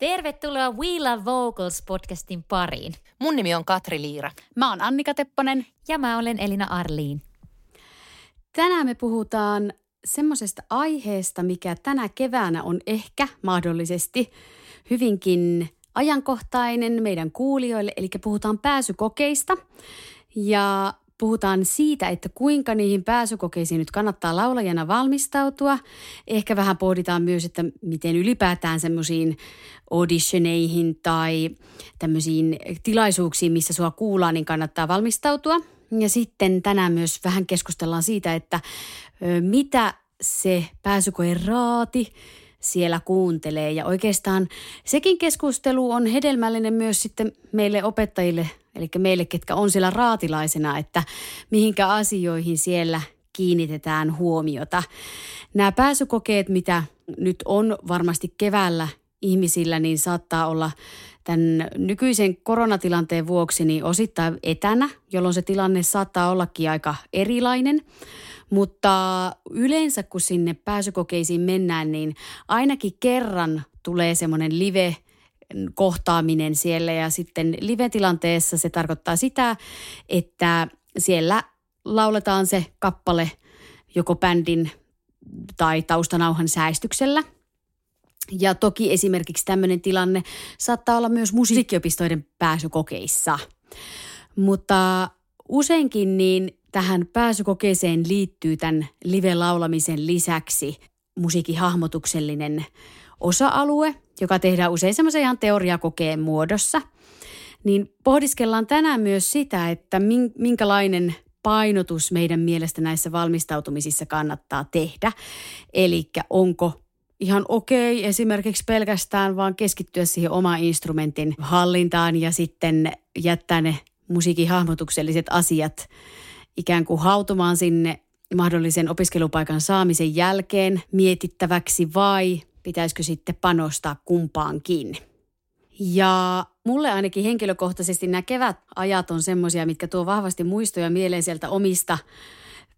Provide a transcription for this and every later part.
Tervetuloa We Love Vocals podcastin pariin. Mun nimi on Katri Liira. Mä oon Annika Tepponen. Ja mä olen Elina Arliin. Tänään me puhutaan semmoisesta aiheesta, mikä tänä keväänä on ehkä mahdollisesti hyvinkin ajankohtainen meidän kuulijoille, eli puhutaan pääsykokeista. Ja puhutaan siitä, että kuinka niihin pääsykokeisiin nyt kannattaa laulajana valmistautua. Ehkä vähän pohditaan myös, että miten ylipäätään semmoisiin auditioneihin tai tämmöisiin tilaisuuksiin, missä sua kuullaan, niin kannattaa valmistautua. Ja sitten tänään myös vähän keskustellaan siitä, että mitä se pääsykoe raati siellä kuuntelee. Ja oikeastaan sekin keskustelu on hedelmällinen myös sitten meille opettajille, eli meille, ketkä on siellä raatilaisena, että mihinkä asioihin siellä kiinnitetään huomiota. Nämä pääsykokeet, mitä nyt on varmasti keväällä ihmisillä, niin saattaa olla tämän nykyisen koronatilanteen vuoksi niin osittain etänä, jolloin se tilanne saattaa ollakin aika erilainen. Mutta yleensä kun sinne pääsykokeisiin mennään, niin ainakin kerran tulee semmoinen live kohtaaminen siellä ja sitten live-tilanteessa se tarkoittaa sitä, että siellä lauletaan se kappale joko bändin tai taustanauhan säästyksellä. Ja toki esimerkiksi tämmöinen tilanne saattaa olla myös musiikkiopistoiden pääsykokeissa. Mutta useinkin niin tähän pääsykokeeseen liittyy tämän live-laulamisen lisäksi musiikkihahmotuksellinen osa-alue, joka tehdään usein semmoisen ihan teoriakokeen muodossa. Niin pohdiskellaan tänään myös sitä, että minkälainen painotus meidän mielestä näissä valmistautumisissa kannattaa tehdä. Eli onko ihan okei esimerkiksi pelkästään vaan keskittyä siihen omaan instrumentin hallintaan ja sitten jättää ne musiikin hahmotukselliset asiat ikään kuin hautumaan sinne mahdollisen opiskelupaikan saamisen jälkeen mietittäväksi vai pitäisikö sitten panostaa kumpaankin. Ja mulle ainakin henkilökohtaisesti nämä kevätajat on semmoisia, mitkä tuo vahvasti muistoja mieleen sieltä omista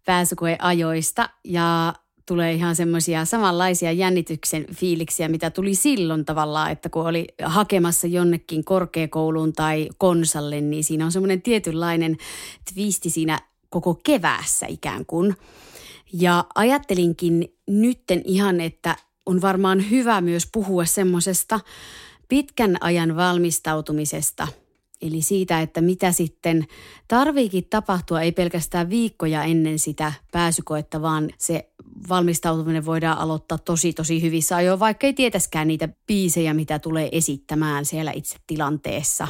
pääsykoeajoista ja tulee ihan semmoisia samanlaisia jännityksen fiiliksiä, mitä tuli silloin tavallaan, että kun oli hakemassa jonnekin korkeakouluun tai konsalle, niin siinä on semmoinen tietynlainen twisti siinä koko keväässä ikään kuin. Ja ajattelinkin nytten ihan, että on varmaan hyvä myös puhua semmoisesta pitkän ajan valmistautumisesta – Eli siitä, että mitä sitten tarviikin tapahtua, ei pelkästään viikkoja ennen sitä pääsykoetta, vaan se valmistautuminen voidaan aloittaa tosi tosi hyvissä ajoin, vaikka ei tietäskään niitä biisejä, mitä tulee esittämään siellä itse tilanteessa.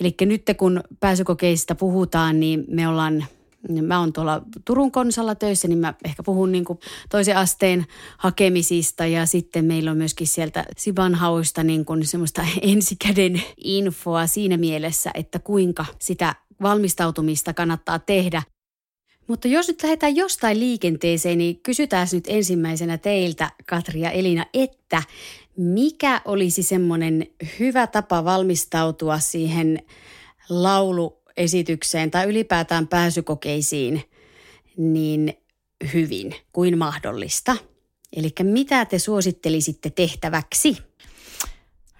Eli nyt kun pääsykokeista puhutaan, niin me ollaan Mä oon tuolla Turun konsalla töissä, niin mä ehkä puhun niin toisen asteen hakemisista ja sitten meillä on myöskin sieltä Sibanhauista niin kuin semmoista ensikäden infoa siinä mielessä, että kuinka sitä valmistautumista kannattaa tehdä. Mutta jos nyt lähdetään jostain liikenteeseen, niin kysytään nyt ensimmäisenä teiltä, Katri ja Elina, että mikä olisi semmoinen hyvä tapa valmistautua siihen lauluesitykseen tai ylipäätään pääsykokeisiin niin hyvin kuin mahdollista? Eli mitä te suosittelisitte tehtäväksi?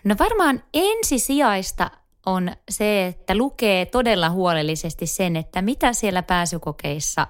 No varmaan ensisijaista on se, että lukee todella huolellisesti sen, että mitä siellä pääsykokeissa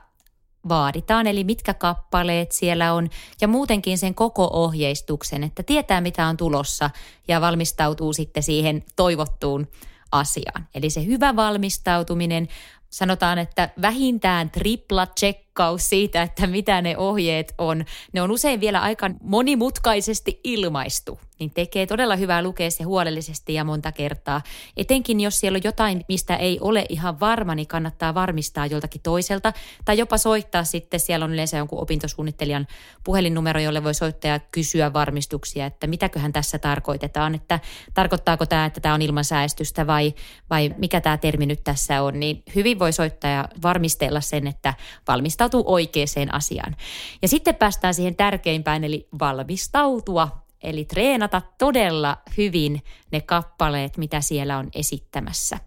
vaaditaan, eli mitkä kappaleet siellä on ja muutenkin sen koko ohjeistuksen, että tietää mitä on tulossa ja valmistautuu sitten siihen toivottuun asiaan. Eli se hyvä valmistautuminen, sanotaan, että vähintään tripla tsekkaus siitä, että mitä ne ohjeet on. Ne on usein vielä aika monimutkaisesti ilmaistu niin tekee todella hyvää lukea se huolellisesti ja monta kertaa. Etenkin jos siellä on jotain, mistä ei ole ihan varma, niin kannattaa varmistaa joltakin toiselta. Tai jopa soittaa sitten, siellä on yleensä jonkun opintosuunnittelijan puhelinnumero, jolle voi soittaa ja kysyä varmistuksia, että mitäköhän tässä tarkoitetaan, että tarkoittaako tämä, että tämä on ilman säästystä vai, vai mikä tämä termi nyt tässä on, niin hyvin voi soittaa ja varmistella sen, että valmistautuu oikeaan asiaan. Ja sitten päästään siihen tärkeimpään, eli valmistautua Eli treenata todella hyvin ne kappaleet, mitä siellä on esittämässä.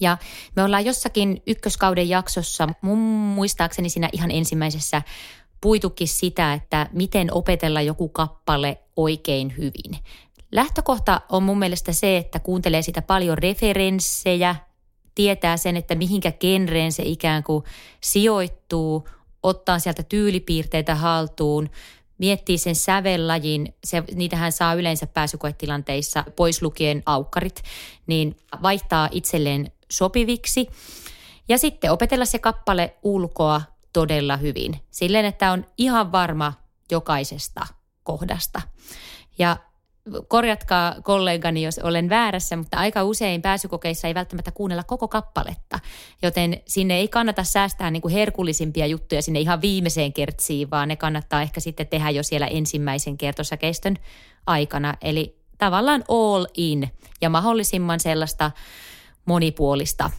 Ja me ollaan jossakin ykköskauden jaksossa, mun muistaakseni siinä ihan ensimmäisessä, puitukin sitä, että miten opetella joku kappale oikein hyvin. Lähtökohta on mun mielestä se, että kuuntelee sitä paljon referenssejä, tietää sen, että mihinkä genreen se ikään kuin sijoittuu, ottaa sieltä tyylipiirteitä haltuun, miettii sen sävellajin, se, niitähän saa yleensä pääsykoetilanteissa pois lukien aukkarit, niin vaihtaa itselleen sopiviksi. Ja sitten opetella se kappale ulkoa todella hyvin, silleen, että on ihan varma jokaisesta kohdasta. Ja korjatkaa kollegani, jos olen väärässä, mutta aika usein pääsykokeissa ei välttämättä kuunnella koko kappaletta, joten sinne ei kannata säästää niin kuin herkullisimpia juttuja sinne ihan viimeiseen kertsiin, vaan ne kannattaa ehkä sitten tehdä jo siellä ensimmäisen kertosäkeistön aikana. Eli tavallaan all in ja mahdollisimman sellaista monipuolista,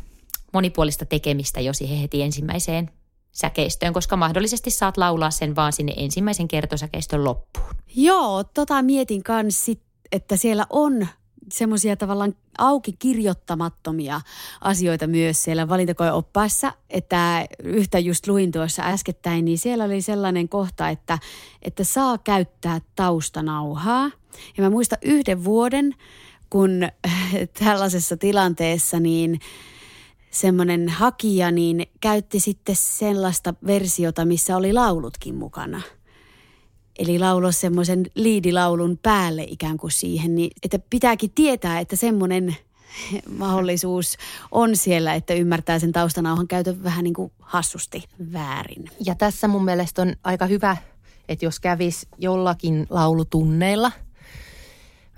monipuolista tekemistä jo siihen heti ensimmäiseen säkeistöön, koska mahdollisesti saat laulaa sen vaan sinne ensimmäisen kertosäkeistön loppuun. Joo, tota mietin kanssa, että siellä on semmoisia tavallaan auki kirjoittamattomia asioita myös siellä valintakoeoppaassa, että yhtä just luin tuossa äskettäin, niin siellä oli sellainen kohta, että, että saa käyttää taustanauhaa. Ja mä muistan yhden vuoden, kun tällaisessa tilanteessa niin – semmoinen hakija niin käytti sitten sellaista versiota, missä oli laulutkin mukana. Eli laulo semmoisen liidilaulun päälle ikään kuin siihen, niin että pitääkin tietää, että semmoinen mahdollisuus on siellä, että ymmärtää sen taustanauhan käytön vähän niin kuin hassusti väärin. Ja tässä mun mielestä on aika hyvä, että jos kävis jollakin laulutunneilla –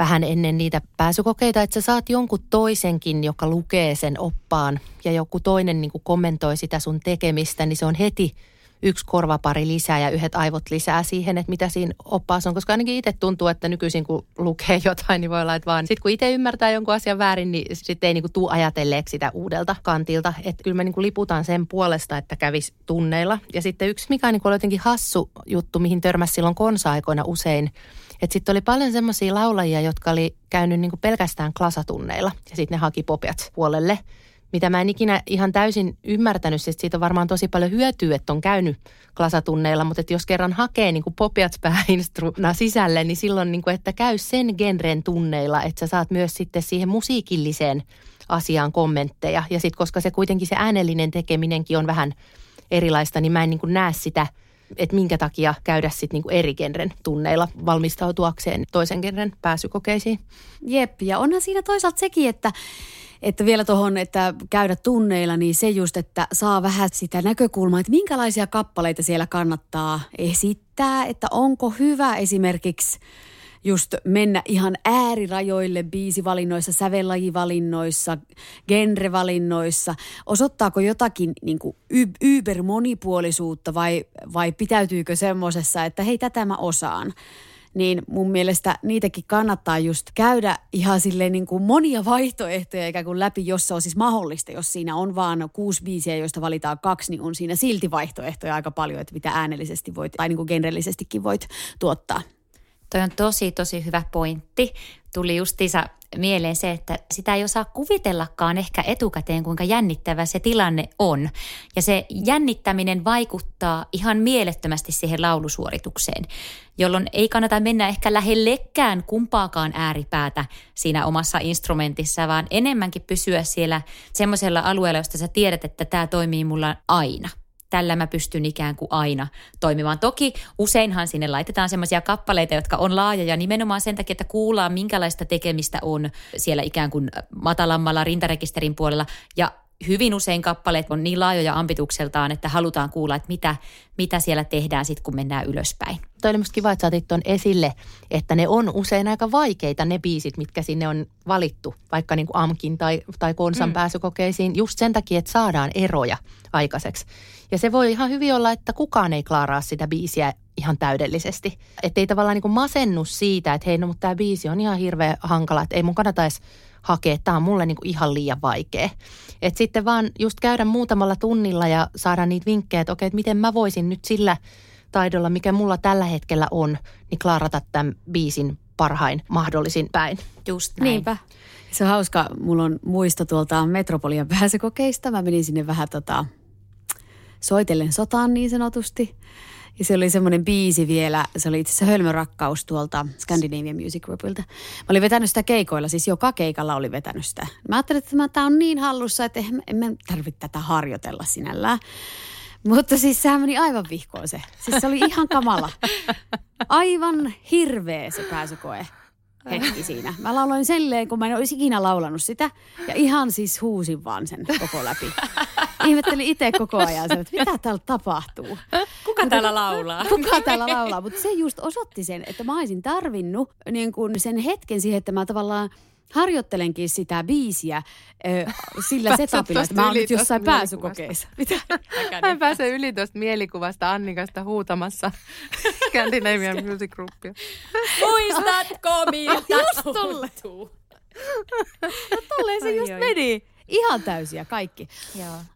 vähän ennen niitä pääsykokeita, että sä saat jonkun toisenkin, joka lukee sen oppaan ja joku toinen niin kuin kommentoi sitä sun tekemistä, niin se on heti yksi korvapari lisää ja yhdet aivot lisää siihen, että mitä siinä oppaassa on. Koska ainakin itse tuntuu, että nykyisin kun lukee jotain, niin voi olla, että vaan sitten kun itse ymmärtää jonkun asian väärin, niin sitten ei niin kuin tuu ajatelleeksi sitä uudelta kantilta. Että kyllä me niin kuin liputaan sen puolesta, että kävis tunneilla. Ja sitten yksi, mikä on niin kuin jotenkin hassu juttu, mihin törmäsi silloin konsa-aikoina usein, että sitten oli paljon semmoisia laulajia, jotka oli käynyt niinku pelkästään klasatunneilla ja sitten ne haki popiat puolelle. Mitä mä en ikinä ihan täysin ymmärtänyt, siis siitä on varmaan tosi paljon hyötyä, että on käynyt klasatunneilla, mutta että jos kerran hakee niin kuin popiat pääinstruna sisälle, niin silloin niin kuin, että käy sen genren tunneilla, että sä saat myös sitten siihen musiikilliseen asiaan kommentteja. Ja sitten koska se kuitenkin se äänellinen tekeminenkin on vähän erilaista, niin mä en niin näe sitä – että minkä takia käydä sitten niinku eri genren tunneilla valmistautuakseen toisen genren pääsykokeisiin. Jep, ja onhan siinä toisaalta sekin, että että vielä tuohon, että käydä tunneilla, niin se just, että saa vähän sitä näkökulmaa, että minkälaisia kappaleita siellä kannattaa esittää, että onko hyvä esimerkiksi just mennä ihan äärirajoille biisivalinnoissa, sävellajivalinnoissa, genrevalinnoissa. Osoittaako jotakin niin kuin yber-monipuolisuutta vai, vai pitäytyykö semmoisessa, että hei tätä mä osaan? niin mun mielestä niitäkin kannattaa just käydä ihan silleen niin kuin monia vaihtoehtoja ikään kuin läpi, jos se on siis mahdollista. Jos siinä on vaan kuusi biisiä, joista valitaan kaksi, niin on siinä silti vaihtoehtoja aika paljon, että mitä äänellisesti voit tai niin kuin genrellisestikin voit tuottaa. Toi on tosi, tosi hyvä pointti. Tuli justiinsa mieleen se, että sitä ei osaa kuvitellakaan ehkä etukäteen, kuinka jännittävä se tilanne on. Ja se jännittäminen vaikuttaa ihan mielettömästi siihen laulusuoritukseen, jolloin ei kannata mennä ehkä lähellekään kumpaakaan ääripäätä siinä omassa instrumentissa, vaan enemmänkin pysyä siellä semmoisella alueella, josta sä tiedät, että tämä toimii mulla aina – tällä mä pystyn ikään kuin aina toimimaan. Toki useinhan sinne laitetaan semmoisia kappaleita, jotka on laajoja nimenomaan sen takia, että kuullaan minkälaista tekemistä on siellä ikään kuin matalammalla rintarekisterin puolella ja hyvin usein kappaleet on niin laajoja ambitukseltaan, että halutaan kuulla, että mitä, mitä siellä tehdään sitten, kun mennään ylöspäin. Toi oli musta kiva, että saatit tuon esille, että ne on usein aika vaikeita ne biisit, mitkä sinne on valittu, vaikka niin kuin AMKin tai, tai Konsan mm. pääsykokeisiin, just sen takia, että saadaan eroja aikaiseksi. Ja se voi ihan hyvin olla, että kukaan ei klaaraa sitä biisiä ihan täydellisesti. Että ei tavallaan niin kuin masennu siitä, että hei, no mutta tämä biisi on ihan hirveän hankala, että ei mun kannata edes hakea, että tämä on mulle niin kuin ihan liian vaikea. Että sitten vaan just käydä muutamalla tunnilla ja saada niitä vinkkejä, että okei, että miten mä voisin nyt sillä taidolla, mikä mulla tällä hetkellä on, niin klaarata tämän biisin parhain mahdollisin päin. Just näin. Niinpä. Se on hauska. Mulla on muisto tuolta Metropolian pääsykokeista. Mä menin sinne vähän tota, soitellen sotaan niin sanotusti. Ja se oli semmoinen biisi vielä, se oli itse asiassa Hölmörakkaus tuolta Scandinavian Music Groupilta. Mä olin vetänyt sitä keikoilla, siis joka keikalla oli vetänyt sitä. Mä ajattelin, että tämä on niin hallussa, että en mä tarvitse tätä harjoitella sinällään. Mutta siis sehän meni aivan vihkoon se. Siis se oli ihan kamala. Aivan hirveä se pääsykoe hetki siinä. Mä lauloin selleen, kun mä en olisi ikinä laulanut sitä. Ja ihan siis huusin vaan sen koko läpi. Ihmettelin itse koko ajan sen, että mitä täällä tapahtuu. Kuka täällä laulaa? Kuka täällä laulaa? Mutta se just osoitti sen, että mä olisin tarvinnut niin kun sen hetken siihen, että mä tavallaan harjoittelenkin sitä biisiä ö, sillä setupilla, että mä oon nyt jossain pääsykokeissa. Mitä? Mä en pääse yli tuosta mielikuvasta Annikasta huutamassa Scandinavian Music Groupia. Muistatko, miltä tuntuu? Tolleen se just meni. Ihan täysiä kaikki.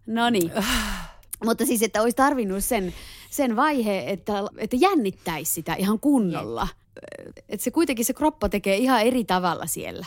No niin. Mutta siis, että olisi tarvinnut sen, sen vaiheen, että, että jännittäisi sitä ihan kunnolla. Että se kuitenkin se kroppa tekee ihan eri tavalla siellä.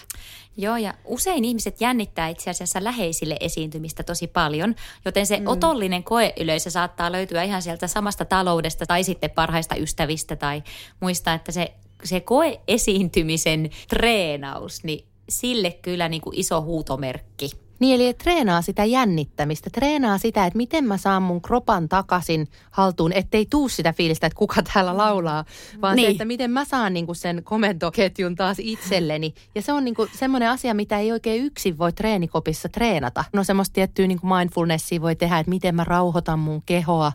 Joo, ja usein ihmiset jännittää itse asiassa läheisille esiintymistä tosi paljon, joten se mm. otollinen koeyleisö saattaa löytyä ihan sieltä samasta taloudesta tai sitten parhaista ystävistä tai muista, että se, se koeesiintymisen treenaus, niin sille kyllä niin kuin iso huutomerkki. Niin, eli treenaa sitä jännittämistä, treenaa sitä, että miten mä saan mun kropan takaisin haltuun, ettei tuu sitä fiilistä, että kuka täällä laulaa, vaan niin. se, että miten mä saan niinku sen komentoketjun taas itselleni. Ja se on niinku semmoinen asia, mitä ei oikein yksin voi treenikopissa treenata. No semmoista tiettyä niinku mindfulnessia voi tehdä, että miten mä rauhoitan mun kehoa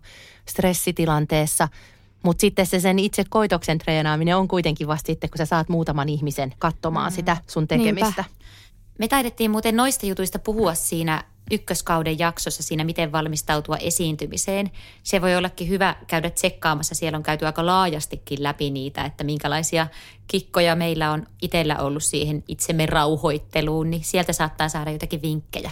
stressitilanteessa. Mutta sitten se sen itse koitoksen treenaaminen on kuitenkin vasta sitten, kun sä saat muutaman ihmisen katsomaan mm. sitä sun tekemistä. Niinpä. Me taidettiin muuten noista jutuista puhua siinä ykköskauden jaksossa siinä, miten valmistautua esiintymiseen. Se voi ollakin hyvä käydä tsekkaamassa. Siellä on käyty aika laajastikin läpi niitä, että minkälaisia kikkoja meillä on itsellä ollut siihen itsemme rauhoitteluun, niin sieltä saattaa saada jotakin vinkkejä.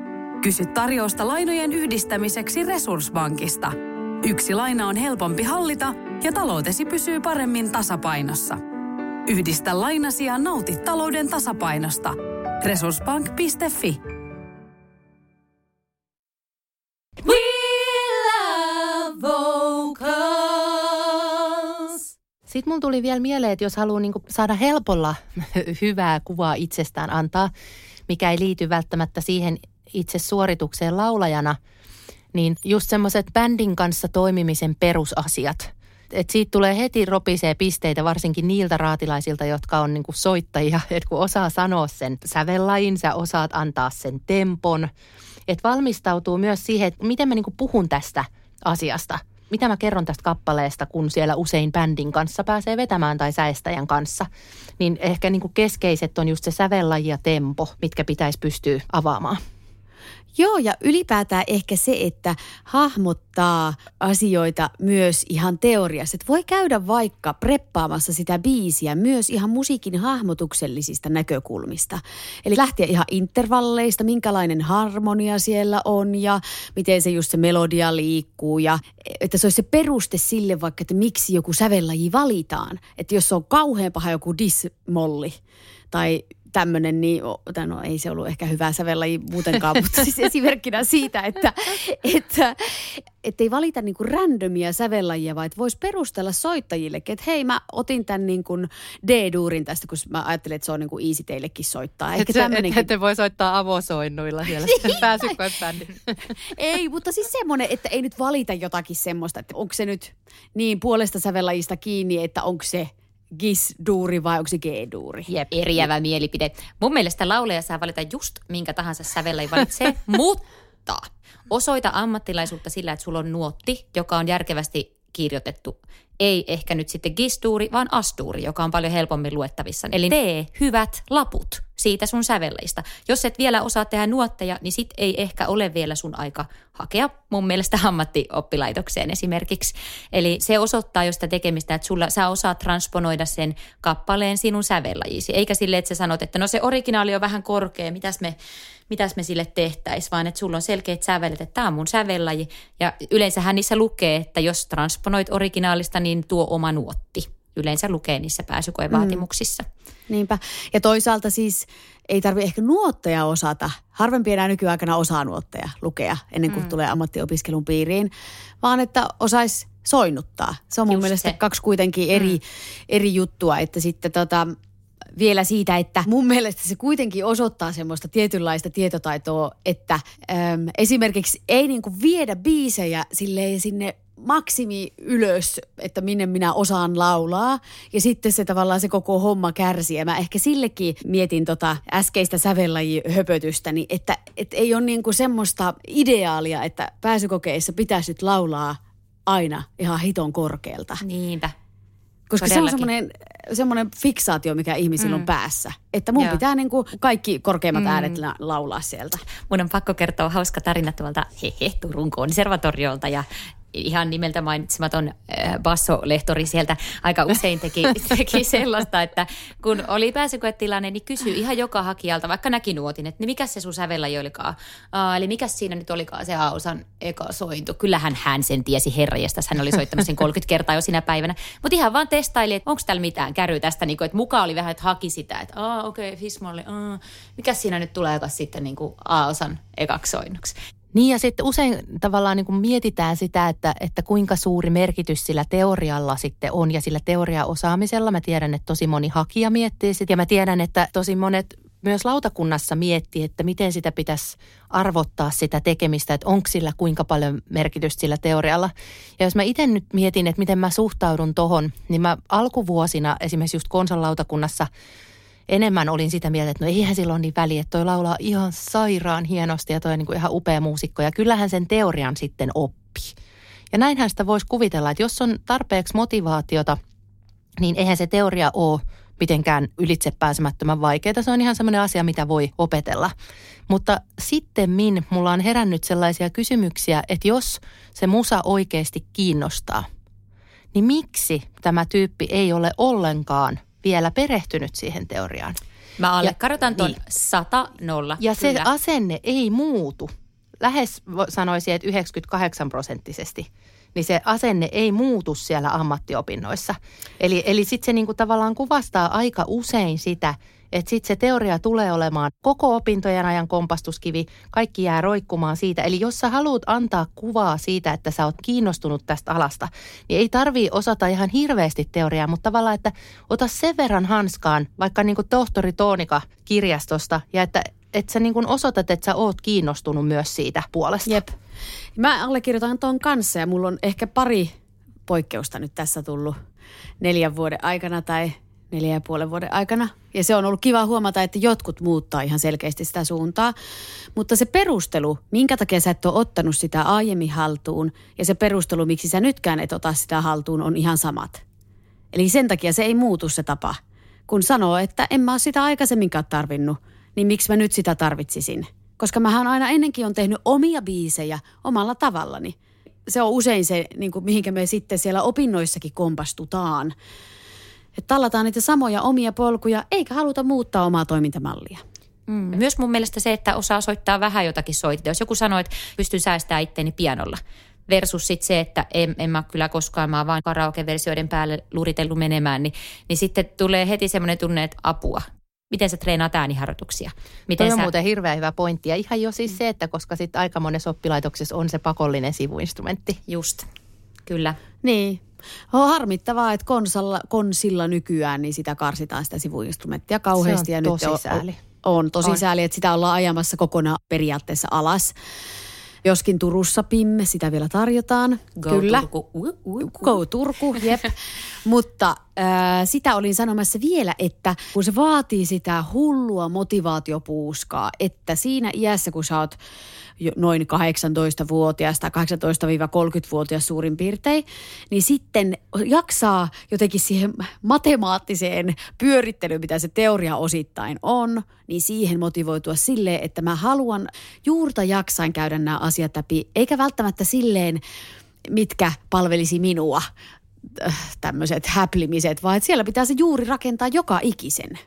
Kysy tarjousta lainojen yhdistämiseksi Resurssbankista. Yksi laina on helpompi hallita ja taloutesi pysyy paremmin tasapainossa. Yhdistä lainasi ja nauti talouden tasapainosta. Resurssbank.fi We love vocals. Sitten mulla tuli vielä mieleen, että jos haluaa niinku saada helpolla hyvää kuvaa itsestään antaa, mikä ei liity välttämättä siihen itse suoritukseen laulajana, niin just semmoiset bändin kanssa toimimisen perusasiat. Et siitä tulee heti ropisee pisteitä, varsinkin niiltä raatilaisilta, jotka on niinku soittajia. Et kun osaa sanoa sen sävellajin, sä osaat antaa sen tempon. Et valmistautuu myös siihen, että miten mä niinku puhun tästä asiasta. Mitä mä kerron tästä kappaleesta, kun siellä usein bändin kanssa pääsee vetämään tai säestäjän kanssa. Niin ehkä niinku keskeiset on just se sävellaji ja tempo, mitkä pitäisi pystyä avaamaan. Joo, ja ylipäätään ehkä se, että hahmottaa asioita myös ihan teoriassa. Että voi käydä vaikka preppaamassa sitä biisiä myös ihan musiikin hahmotuksellisista näkökulmista. Eli lähteä ihan intervalleista, minkälainen harmonia siellä on ja miten se just se melodia liikkuu. Ja että se olisi se peruste sille vaikka, että miksi joku sävellaji valitaan. Että jos se on kauhean paha joku dismolli tai tämmöinen, niin no, ei se ollut ehkä hyvä sävellaji muutenkaan, mutta siis esimerkkinä siitä, että, että, että ei valita niin kuin randomia sävellajia, vaan että voisi perustella soittajille, että hei mä otin tämän niin kuin D-duurin tästä, kun mä ajattelin, että se on niin kuin easy teillekin soittaa. Ehkä tämmöinenkin... Että voi soittaa avosoinnuilla siellä pääsykoebändin. ei, mutta siis semmoinen, että ei nyt valita jotakin semmoista, että onko se nyt niin puolesta sävellajista kiinni, että onko se – gis-duuri vai onko se G-duuri? Jep, eriävä mielipide. Mun mielestä lauleja saa valita just minkä tahansa sävellä valitsee, mutta osoita ammattilaisuutta sillä, että sulla on nuotti, joka on järkevästi kirjoitettu. Ei ehkä nyt sitten gistuuri, vaan astuuri, joka on paljon helpommin luettavissa. Eli tee hyvät laput siitä sun sävelleistä. Jos et vielä osaa tehdä nuotteja, niin sit ei ehkä ole vielä sun aika hakea mun mielestä ammattioppilaitokseen esimerkiksi. Eli se osoittaa jo sitä tekemistä, että sulla, sä osaat transponoida sen kappaleen sinun sävellajisi. Eikä sille, että sä sanot, että no se originaali on vähän korkea, mitäs me, mitäs me sille tehtäisiin, vaan että sulla on selkeät sävelet, että tämä on mun sävellaji. Ja yleensähän niissä lukee, että jos transponoit originaalista, niin tuo oma nuotti yleensä lukee niissä pääsykoevaatimuksissa. Mm. Niinpä. Ja toisaalta siis ei tarvitse ehkä nuotteja osata. Harvempi enää nykyaikana osaa nuotteja lukea ennen kuin mm. tulee ammattiopiskelun piiriin, vaan että osaisi soinnuttaa. Se on mun Just mielestä se. kaksi kuitenkin eri, mm. eri juttua, että sitten tota, vielä siitä, että mun mielestä se kuitenkin osoittaa semmoista tietynlaista tietotaitoa, että äm, esimerkiksi ei niinku viedä biisejä silleen sinne maksimi ylös, että minne minä osaan laulaa. Ja sitten se tavallaan se koko homma kärsii. Ja mä ehkä sillekin mietin tota äskeistä sävellajihöpötystäni, että, että ei ole niinku semmoista ideaalia, että pääsykokeissa pitäisi nyt laulaa aina ihan hiton korkealta. Niinpä. Koska Todellakin. se on semmoinen, semmoinen fiksaatio, mikä ihmisillä mm. on päässä. Että mun Joo. pitää niin kuin kaikki korkeimmat mm. äänet laulaa sieltä. Mun on pakko kertoa hauska tarina tuolta hehe, Turun konservatoriolta. Ja ihan nimeltä mainitsematon äh, bassolehtori sieltä aika usein teki, teki sellaista, että kun oli pääsykoetilanne, niin kysyi ihan joka hakijalta, vaikka näki nuotin, että niin mikä se sun sävellä olikaan. Uh, eli mikä siinä nyt olikaan se A-osan eka sointu. Kyllähän hän sen tiesi herrajesta, hän oli soittanut sen 30 kertaa jo sinä päivänä. Mutta ihan vaan testaili, että onko täällä mitään käry tästä, niin kuin, että mukaan oli vähän, että haki sitä, että aa okei, okay, Fismalli, mikä siinä nyt tulee sitten niin kuin A-osan ekaksi soinnuksi. Niin ja sitten usein tavallaan niin kuin mietitään sitä, että, että kuinka suuri merkitys sillä teorialla sitten on ja sillä teoriaosaamisella. Mä tiedän, että tosi moni hakija miettii sitä ja mä tiedän, että tosi monet myös lautakunnassa miettii, että miten sitä pitäisi arvottaa sitä tekemistä, että onko sillä kuinka paljon merkitystä sillä teorialla. Ja jos mä itse nyt mietin, että miten mä suhtaudun tohon, niin mä alkuvuosina esimerkiksi just konsanlautakunnassa – enemmän olin sitä mieltä, että no eihän sillä ole niin väliä, että toi laulaa ihan sairaan hienosti ja toi on niin kuin ihan upea muusikko. Ja kyllähän sen teorian sitten oppi. Ja näinhän sitä voisi kuvitella, että jos on tarpeeksi motivaatiota, niin eihän se teoria ole mitenkään ylitse pääsemättömän vaikeaa. Se on ihan semmoinen asia, mitä voi opetella. Mutta sitten min mulla on herännyt sellaisia kysymyksiä, että jos se musa oikeasti kiinnostaa, niin miksi tämä tyyppi ei ole ollenkaan – vielä perehtynyt siihen teoriaan. Mä allekirjoitan tuon niin. 100 nolla. Ja kyllä. se asenne ei muutu. Lähes sanoisin, että 98 prosenttisesti niin se asenne ei muutu siellä ammattiopinnoissa. Eli, eli sitten se niinku tavallaan kuvastaa aika usein sitä, että sitten se teoria tulee olemaan koko opintojen ajan kompastuskivi, kaikki jää roikkumaan siitä. Eli jos sä haluat antaa kuvaa siitä, että sä oot kiinnostunut tästä alasta, niin ei tarvii osata ihan hirveästi teoriaa, mutta tavallaan, että ota sen verran hanskaan, vaikka niin kuin tohtori Toonika kirjastosta, ja että että sä niin kuin osoitat, että sä oot kiinnostunut myös siitä puolesta. Jep. Mä allekirjoitan tuon kanssa ja mulla on ehkä pari poikkeusta nyt tässä tullut neljän vuoden aikana tai neljä ja puolen vuoden aikana. Ja se on ollut kiva huomata, että jotkut muuttaa ihan selkeästi sitä suuntaa. Mutta se perustelu, minkä takia sä et ole ottanut sitä aiemmin haltuun ja se perustelu, miksi sä nytkään et ota sitä haltuun, on ihan samat. Eli sen takia se ei muutu se tapa. Kun sanoo, että en mä ole sitä aikaisemminkaan tarvinnut, niin miksi mä nyt sitä tarvitsisin? Koska mähän aina ennenkin on tehnyt omia biisejä omalla tavallani. Se on usein se, niin kuin mihinkä me sitten siellä opinnoissakin kompastutaan että tallataan niitä samoja omia polkuja, eikä haluta muuttaa omaa toimintamallia. Mm. Myös mun mielestä se, että osaa soittaa vähän jotakin soitetta. Jos joku sanoo, että pystyn säästämään itteeni pianolla, versus sit se, että en, en mä kyllä koskaan, mä vaan karaoke-versioiden päälle luritellut menemään, niin, niin sitten tulee heti semmoinen tunne, että apua. Miten sä treenaat ääniharjoituksia. Miten Toi on sä... muuten hirveän hyvä pointti. Ja ihan jo siis se, että koska sitten aika monessa oppilaitoksessa on se pakollinen sivuinstrumentti. Just, kyllä. Niin, on harmittavaa, että konsalla, konsilla nykyään niin sitä karsitaan sitä sivuinstrumenttia kauheasti. Se on ja tosi nyt sääli. On, on tosi on. sääli, että sitä ollaan ajamassa kokonaan periaatteessa alas. Joskin Turussa Pimme, sitä vielä tarjotaan. Go Kyllä. Turku. Uh, uh, uh. Go Turku, jep. Mutta äh, sitä olin sanomassa vielä, että kun se vaatii sitä hullua motivaatiopuuskaa, että siinä iässä, kun sä oot noin 18-vuotias tai 18-30-vuotias suurin piirtein, niin sitten jaksaa jotenkin siihen matemaattiseen pyörittelyyn, mitä se teoria osittain on, niin siihen motivoitua silleen, että mä haluan juurta jaksain käydä nämä asiat läpi, eikä välttämättä silleen, mitkä palvelisi minua tämmöiset häplimiset, vaan että siellä pitää se juuri rakentaa joka ikisen.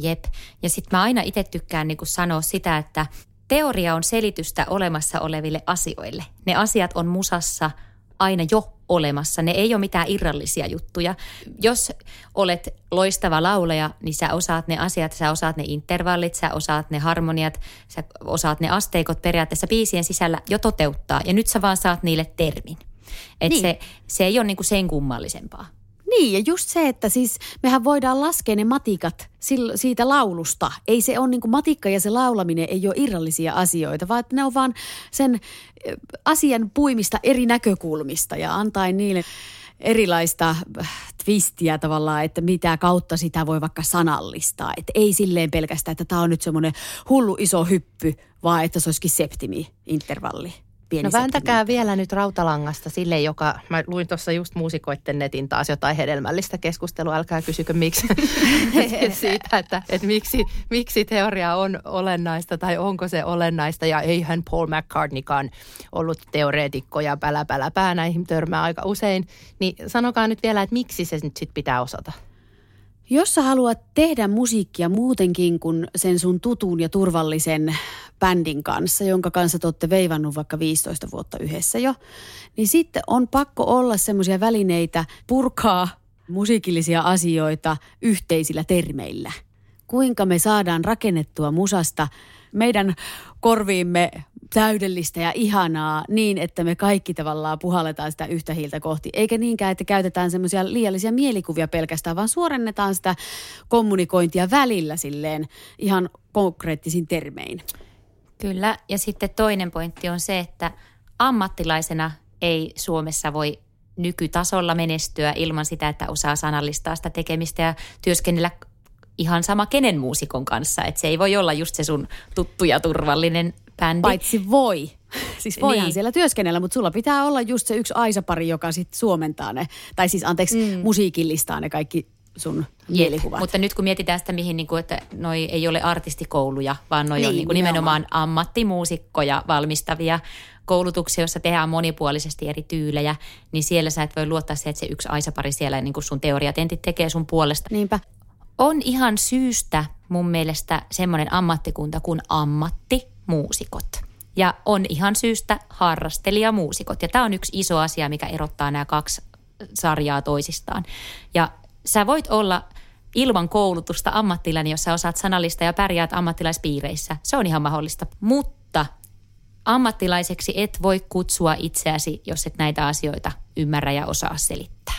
Jep. Ja sitten mä aina itse tykkään niin sanoa sitä, että Teoria on selitystä olemassa oleville asioille. Ne asiat on musassa aina jo olemassa. Ne ei ole mitään irrallisia juttuja. Jos olet loistava lauleja, niin sä osaat ne asiat, sä osaat ne intervallit, sä osaat ne harmoniat, sä osaat ne asteikot periaatteessa biisien sisällä jo toteuttaa. Ja nyt sä vaan saat niille termin. Et niin. se, se ei ole niinku sen kummallisempaa. Niin, ja just se, että siis mehän voidaan laskea ne matikat siitä laulusta. Ei se ole niin kuin matikka ja se laulaminen ei ole irrallisia asioita, vaan että ne on vaan sen asian puimista eri näkökulmista ja antaa niille erilaista äh, twistiä tavallaan, että mitä kautta sitä voi vaikka sanallistaa. Että ei silleen pelkästään, että tämä on nyt semmoinen hullu iso hyppy, vaan että se olisikin septimi-intervalli pieni No vääntäkää vielä nyt rautalangasta sille, joka, mä luin tuossa just muusikoitten netin taas jotain hedelmällistä keskustelua, älkää kysykö miksi, siitä, että, että miksi, miksi teoria on olennaista tai onko se olennaista. Ja eihän Paul McCartneykaan ollut teoreetikko ja pälä pälä pää. Näihin törmää aika usein, niin sanokaa nyt vielä, että miksi se nyt sit pitää osata. Jos sä haluat tehdä musiikkia muutenkin kuin sen sun tutun ja turvallisen bändin kanssa, jonka kanssa te olette veivannut vaikka 15 vuotta yhdessä jo, niin sitten on pakko olla semmoisia välineitä purkaa musiikillisia asioita yhteisillä termeillä. Kuinka me saadaan rakennettua musasta meidän korviimme täydellistä ja ihanaa niin, että me kaikki tavallaan puhalletaan sitä yhtä hiiltä kohti. Eikä niinkään, että käytetään semmoisia liiallisia mielikuvia pelkästään, vaan suorennetaan sitä kommunikointia välillä silleen ihan konkreettisin termein. Kyllä, ja sitten toinen pointti on se, että ammattilaisena ei Suomessa voi nykytasolla menestyä ilman sitä, että osaa sanallistaa sitä tekemistä ja työskennellä ihan sama kenen muusikon kanssa. Että se ei voi olla just se sun tuttu ja turvallinen bändi. Paitsi voi. Siis voihan niin. siellä työskennellä, mutta sulla pitää olla just se yksi Aisapari, joka sitten suomentaa ne, tai siis anteeksi, mm. musiikillistaa ne kaikki sun mielikuvat. Mutta nyt kun mietitään sitä, mihin niin kuin, että noi ei ole artistikouluja, vaan noi niin, on niin kuin nimenomaan ammattimuusikkoja valmistavia koulutuksia, joissa tehdään monipuolisesti eri tyylejä, niin siellä sä et voi luottaa se, että se yksi Aisapari siellä niin kuin sun teoriatentit tekee sun puolesta. Niinpä. On ihan syystä mun mielestä semmoinen ammattikunta kuin ammattimuusikot. Ja on ihan syystä harrastelijamuusikot. Ja tämä on yksi iso asia, mikä erottaa nämä kaksi sarjaa toisistaan. Ja sä voit olla ilman koulutusta ammattilainen, jos sä osaat sanallista ja pärjäät ammattilaispiireissä. Se on ihan mahdollista. Mutta ammattilaiseksi et voi kutsua itseäsi, jos et näitä asioita ymmärrä ja osaa selittää.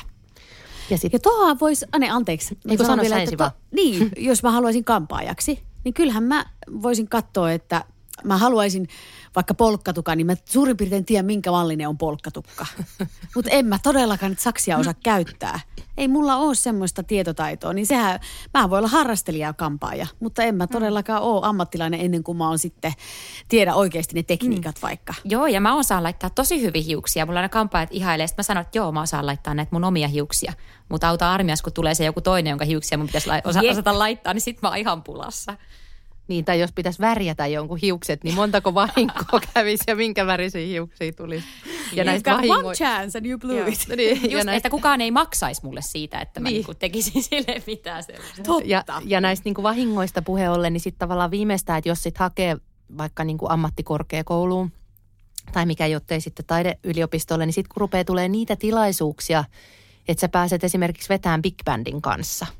Ja, sit... ja tuohon voisi, ne anteeksi. Eikö sano vielä, että to, Niin, jos mä haluaisin kampaajaksi, niin kyllähän mä voisin katsoa, että mä haluaisin vaikka polkkatukka, niin mä suurin piirtein tiedän, minkä mallinen on polkkatukka. Mutta en mä todellakaan nyt saksia osaa käyttää. Ei mulla ole semmoista tietotaitoa, niin sehän, mä voi olla harrastelija kampaaja, mutta en mä mm. todellakaan ole ammattilainen ennen kuin mä oon sitten tiedä oikeasti ne tekniikat mm. vaikka. Joo, ja mä osaan laittaa tosi hyvin hiuksia. Mulla aina kampaajat ihailee, mä sanon, että joo, mä osaan laittaa näitä mun omia hiuksia. Mutta auta armias, kun tulee se joku toinen, jonka hiuksia mun pitäisi osa- osata laittaa, niin sit mä oon ihan pulassa. Niin, tai jos pitäisi värjätä jonkun hiukset, niin montako vahinkoa kävisi ja minkä värisiä hiuksia tulisi. Ja näistä vahingo... one chance and you blew it. Niin, Just, näistä... että kukaan ei maksaisi mulle siitä, että mä niin. niinku tekisin sille mitään sellaista. Totta. Ja, ja näistä niinku vahingoista puhe ollen, niin sitten tavallaan viimeistään, että jos sitten hakee vaikka niinku ammattikorkeakouluun tai mikä jottei sitten taideyliopistolle, niin sitten kun rupeaa tulee niitä tilaisuuksia, että sä pääset esimerkiksi vetämään big bandin kanssa –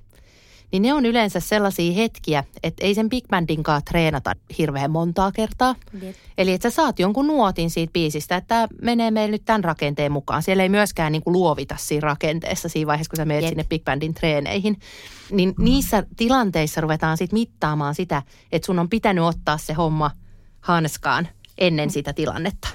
niin ne on yleensä sellaisia hetkiä, että ei sen big bandinkaan treenata hirveän montaa kertaa. Jep. Eli että sä saat jonkun nuotin siitä biisistä, että tämä menee meille nyt tämän rakenteen mukaan. Siellä ei myöskään niin kuin luovita siinä rakenteessa siinä vaiheessa, kun sä menet Jep. sinne big bandin treeneihin. Niin niissä tilanteissa ruvetaan sitten mittaamaan sitä, että sun on pitänyt ottaa se homma hanskaan ennen sitä tilannetta.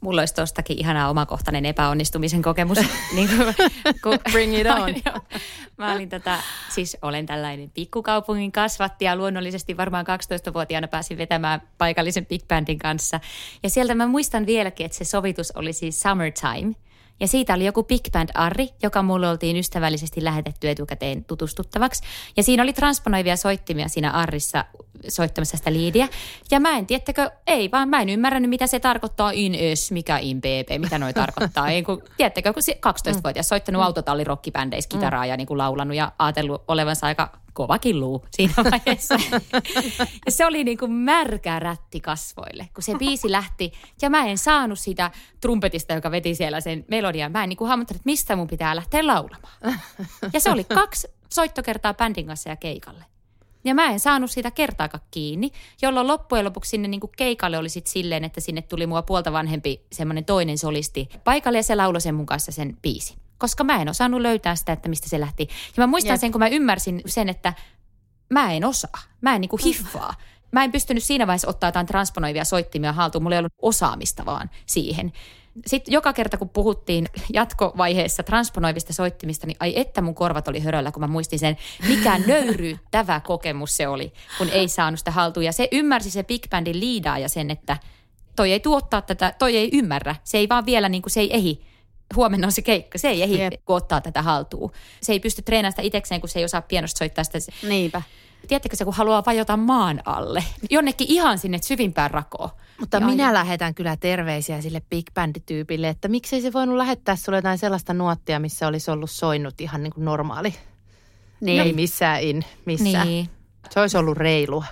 Mulla olisi tostakin ihanaa omakohtainen epäonnistumisen kokemus. niin kuin, kun, Bring it on. Mä olin tätä, siis olen tällainen pikkukaupungin kasvatti ja luonnollisesti varmaan 12-vuotiaana pääsin vetämään paikallisen big bandin kanssa. Ja sieltä mä muistan vieläkin, että se sovitus oli siis Summertime. Ja siitä oli joku big band Arri, joka mulle oltiin ystävällisesti lähetetty etukäteen tutustuttavaksi. Ja siinä oli transponoivia soittimia siinä Arrissa soittamassa sitä liidiä. Ja mä en, tiettäkö, ei vaan mä en ymmärränyt, mitä se tarkoittaa in es, mikä in pp, mitä noi tarkoittaa. Ei, kun, tiettäkö, kun se 12-vuotias soittanut autotallirokkibändeissä kitaraa ja niin kuin laulanut ja ajatellut olevansa aika kovakin luu siinä vaiheessa. ja se oli niin kuin märkä rätti kasvoille, kun se biisi lähti. Ja mä en saanut sitä trumpetista, joka veti siellä sen melodian. Mä en niin kuin hahmottanut, että mistä mun pitää lähteä laulamaan. Ja se oli kaksi soittokertaa bändin kanssa ja keikalle. Ja mä en saanut siitä kertaakaan kiinni, jolloin loppujen lopuksi sinne niin kuin keikalle oli sit silleen, että sinne tuli mua puolta vanhempi semmoinen toinen solisti paikalle ja se lauloi sen mun kanssa sen biisi. Koska mä en osannut löytää sitä, että mistä se lähti. Ja mä muistan Jep. sen, kun mä ymmärsin sen, että mä en osaa. Mä en niinku hiffaa. Mä en pystynyt siinä vaiheessa ottaa jotain transponoivia soittimia haltuun. Mulla ei ollut osaamista vaan siihen. Sitten joka kerta, kun puhuttiin jatkovaiheessa transponoivista soittimista, niin ai että mun korvat oli höröllä, kun mä muistin sen, mikä nöyryyttävä kokemus se oli, kun ei saanut sitä haltuun. Ja se ymmärsi se big bandin liidaaja sen, että toi ei tuottaa tätä, toi ei ymmärrä. Se ei vaan vielä niin kuin se ei ehi. Huomenna on se keikka, se ei ehdi Jep. kun ottaa tätä haltuun. Se ei pysty treenaamaan sitä itsekseen, kun se ei osaa pianosta soittaa sitä Niinpä. Tiedättekö se, kun haluaa vajota maan alle? Jonnekin ihan sinne syvimpään rakoon. Mutta Ja minä aina- lähetän kyllä terveisiä sille big band-tyypille, että miksei se voinut lähettää sulle jotain sellaista nuottia, missä olisi ollut soinut ihan niin kuin normaali. Niin. Ei missään in, missään. Niin. Se olisi ollut reilua.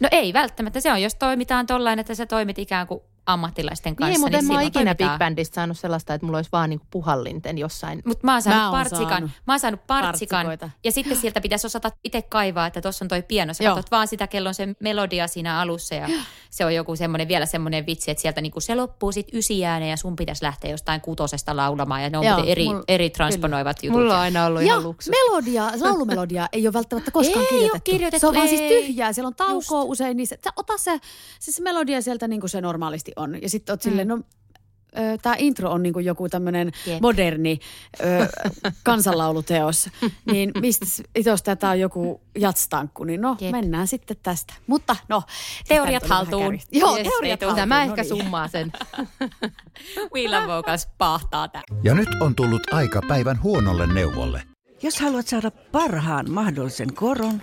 No ei välttämättä. Se on, jos toimitaan tollain, että sä toimit ikään kuin ammattilaisten kanssa. Niin, mutta en mä ikinä toimitaan. big bandista saanut sellaista, että mulla olisi vaan niin kuin puhallinten jossain. Mutta mä oon saanut Mä partsikan. saanut. Mä oon saanut partsikan. Partsikoita. Ja sitten sieltä pitäisi osata itse kaivaa, että tuossa on toi piano. Sä Joo. katsot vaan sitä, kello on se melodia siinä alussa ja se on joku semmoinen, vielä semmoinen vitsi, että sieltä niinku se loppuu sitten ysiääneen ja sun pitäisi lähteä jostain kutosesta laulamaan ja ne on Joo, eri, mulla- eri transponoivat jutut. Mulla on aina ollut Ja ihan luksus. melodia, laulumelodia ei ole välttämättä koskaan Ei kirjoitettu. kirjoitettu, Se on vaan ei. siis tyhjää, siellä on taukoa usein. Niin se, ota se, siis se melodia sieltä niin kuin se normaalisti on. Ja sitten oot silleen, no tämä intro on niin kuin joku tämmöinen moderni ö, kansanlauluteos. niin mistä, jos tämä on joku jatstankku, niin no Jep. mennään sitten tästä. Mutta no. Teoriat haltuun. Joo, Yes, teoriat haltuun. Tämä no ehkä niin. summaa sen. We Love Vocals pahtaa tää. Ja nyt on tullut aika päivän huonolle neuvolle. Jos haluat saada parhaan mahdollisen koron,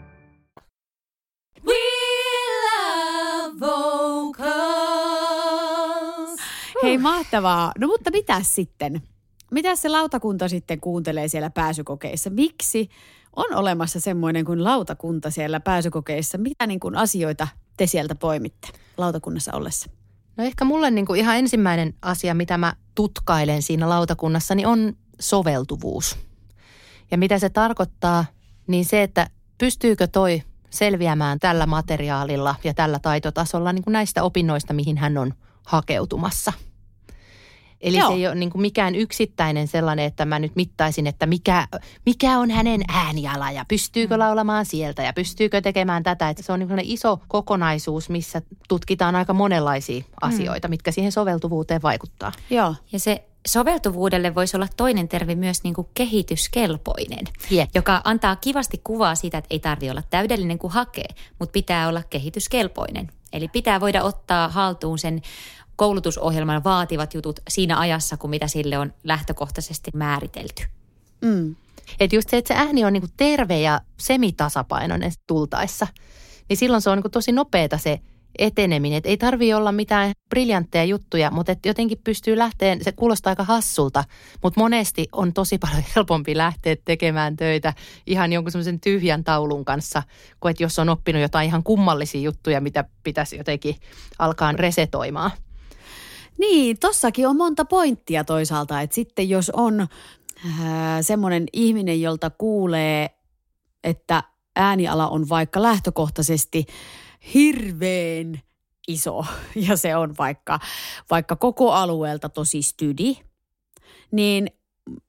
We Love Vocals. Hei mahtavaa. No mutta mitäs sitten? Mitä se lautakunta sitten kuuntelee siellä pääsykokeissa? Miksi on olemassa semmoinen kuin lautakunta siellä pääsykokeissa? Mitä niin kuin asioita te sieltä poimitte lautakunnassa ollessa? No ehkä mulle niin kuin ihan ensimmäinen asia, mitä mä tutkailen siinä lautakunnassa, niin on soveltuvuus. Ja mitä se tarkoittaa, niin se, että pystyykö toi selviämään tällä materiaalilla ja tällä taitotasolla niin kuin näistä opinnoista, mihin hän on hakeutumassa. Eli Joo. se ei ole niin kuin mikään yksittäinen sellainen, että mä nyt mittaisin, että mikä, mikä on hänen ääniala ja pystyykö laulamaan sieltä ja pystyykö tekemään tätä. Että se on niin kuin iso kokonaisuus, missä tutkitaan aika monenlaisia asioita, mitkä siihen soveltuvuuteen vaikuttaa. Joo. Ja se soveltuvuudelle voisi olla toinen termi myös niin kuin kehityskelpoinen, Jep. joka antaa kivasti kuvaa siitä, että ei tarvitse olla täydellinen kuin hakee, mutta pitää olla kehityskelpoinen. Eli pitää voida ottaa haltuun sen koulutusohjelman vaativat jutut siinä ajassa, kun mitä sille on lähtökohtaisesti määritelty. Mm. Että just se, että se ääni on niinku terve ja semitasapainoinen tultaessa, niin silloin se on niinku tosi nopeeta se eteneminen. Et ei tarvi olla mitään briljantteja juttuja, mutta et jotenkin pystyy lähteen, se kuulostaa aika hassulta, mutta monesti on tosi paljon helpompi lähteä tekemään töitä ihan jonkun semmoisen tyhjän taulun kanssa, kuin että jos on oppinut jotain ihan kummallisia juttuja, mitä pitäisi jotenkin alkaa resetoimaan. Niin, tossakin on monta pointtia toisaalta, että sitten jos on äh, semmoinen ihminen, jolta kuulee, että ääniala on vaikka lähtökohtaisesti hirveän iso ja se on vaikka, vaikka koko alueelta tosi stydi, niin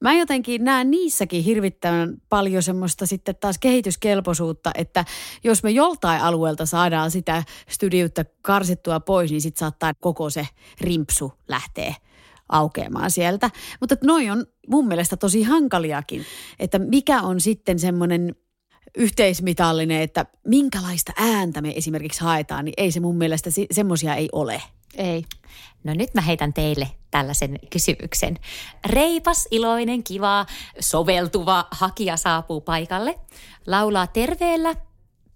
mä jotenkin näen niissäkin hirvittävän paljon semmoista sitten taas kehityskelpoisuutta, että jos me joltain alueelta saadaan sitä studiutta karsittua pois, niin sitten saattaa koko se rimpsu lähteä aukeamaan sieltä. Mutta noi on mun mielestä tosi hankaliakin, että mikä on sitten semmoinen yhteismitallinen, että minkälaista ääntä me esimerkiksi haetaan, niin ei se mun mielestä, semmoisia ei ole. Ei. No nyt mä heitän teille tällaisen kysymyksen. Reipas, iloinen, kiva, soveltuva hakija saapuu paikalle, laulaa terveellä,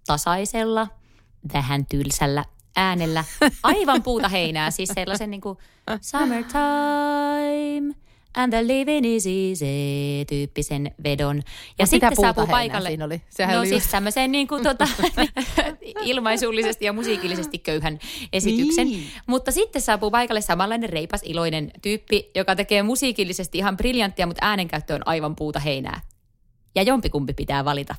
tasaisella, vähän tylsällä äänellä, aivan puuta heinää, siis sellaisen niin kuin summertime – and the living is easy tyyppisen vedon. Ja no, sitten saapuu paikalle. Siinä oli? Sehän no oli siis just... tämmöisen niin kuin, tuota, ilmaisullisesti ja musiikillisesti köyhän esityksen. Niin. Mutta sitten saapuu paikalle samanlainen reipas iloinen tyyppi, joka tekee musiikillisesti ihan briljanttia, mutta äänenkäyttö on aivan puuta heinää. Ja jompikumpi pitää valita.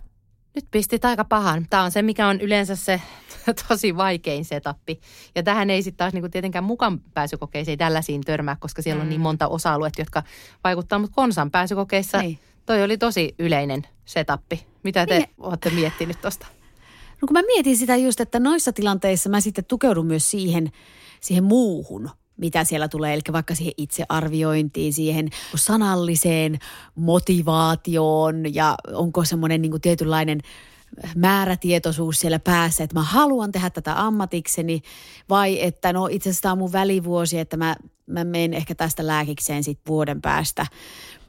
Nyt pistit aika pahan. Tämä on se, mikä on yleensä se tosi vaikein setappi. Ja tähän ei sitten taas niinku tietenkään mukaan pääsykokeisiin tällaisiin törmää, koska siellä on niin mm. monta osa-aluetta, jotka vaikuttaa. Mutta konsan pääsykokeissa niin. toi oli tosi yleinen setappi. Mitä te niin. olette miettinyt tuosta? No kun mä mietin sitä just, että noissa tilanteissa mä sitten tukeudun myös siihen, siihen muuhun – mitä siellä tulee, eli vaikka siihen itsearviointiin, siihen sanalliseen motivaatioon ja onko semmoinen niin tietynlainen määrätietoisuus siellä päässä, että mä haluan tehdä tätä ammatikseni vai että no itse asiassa tämä on mun välivuosi, että mä, mä menen ehkä tästä lääkikseen sitten vuoden päästä.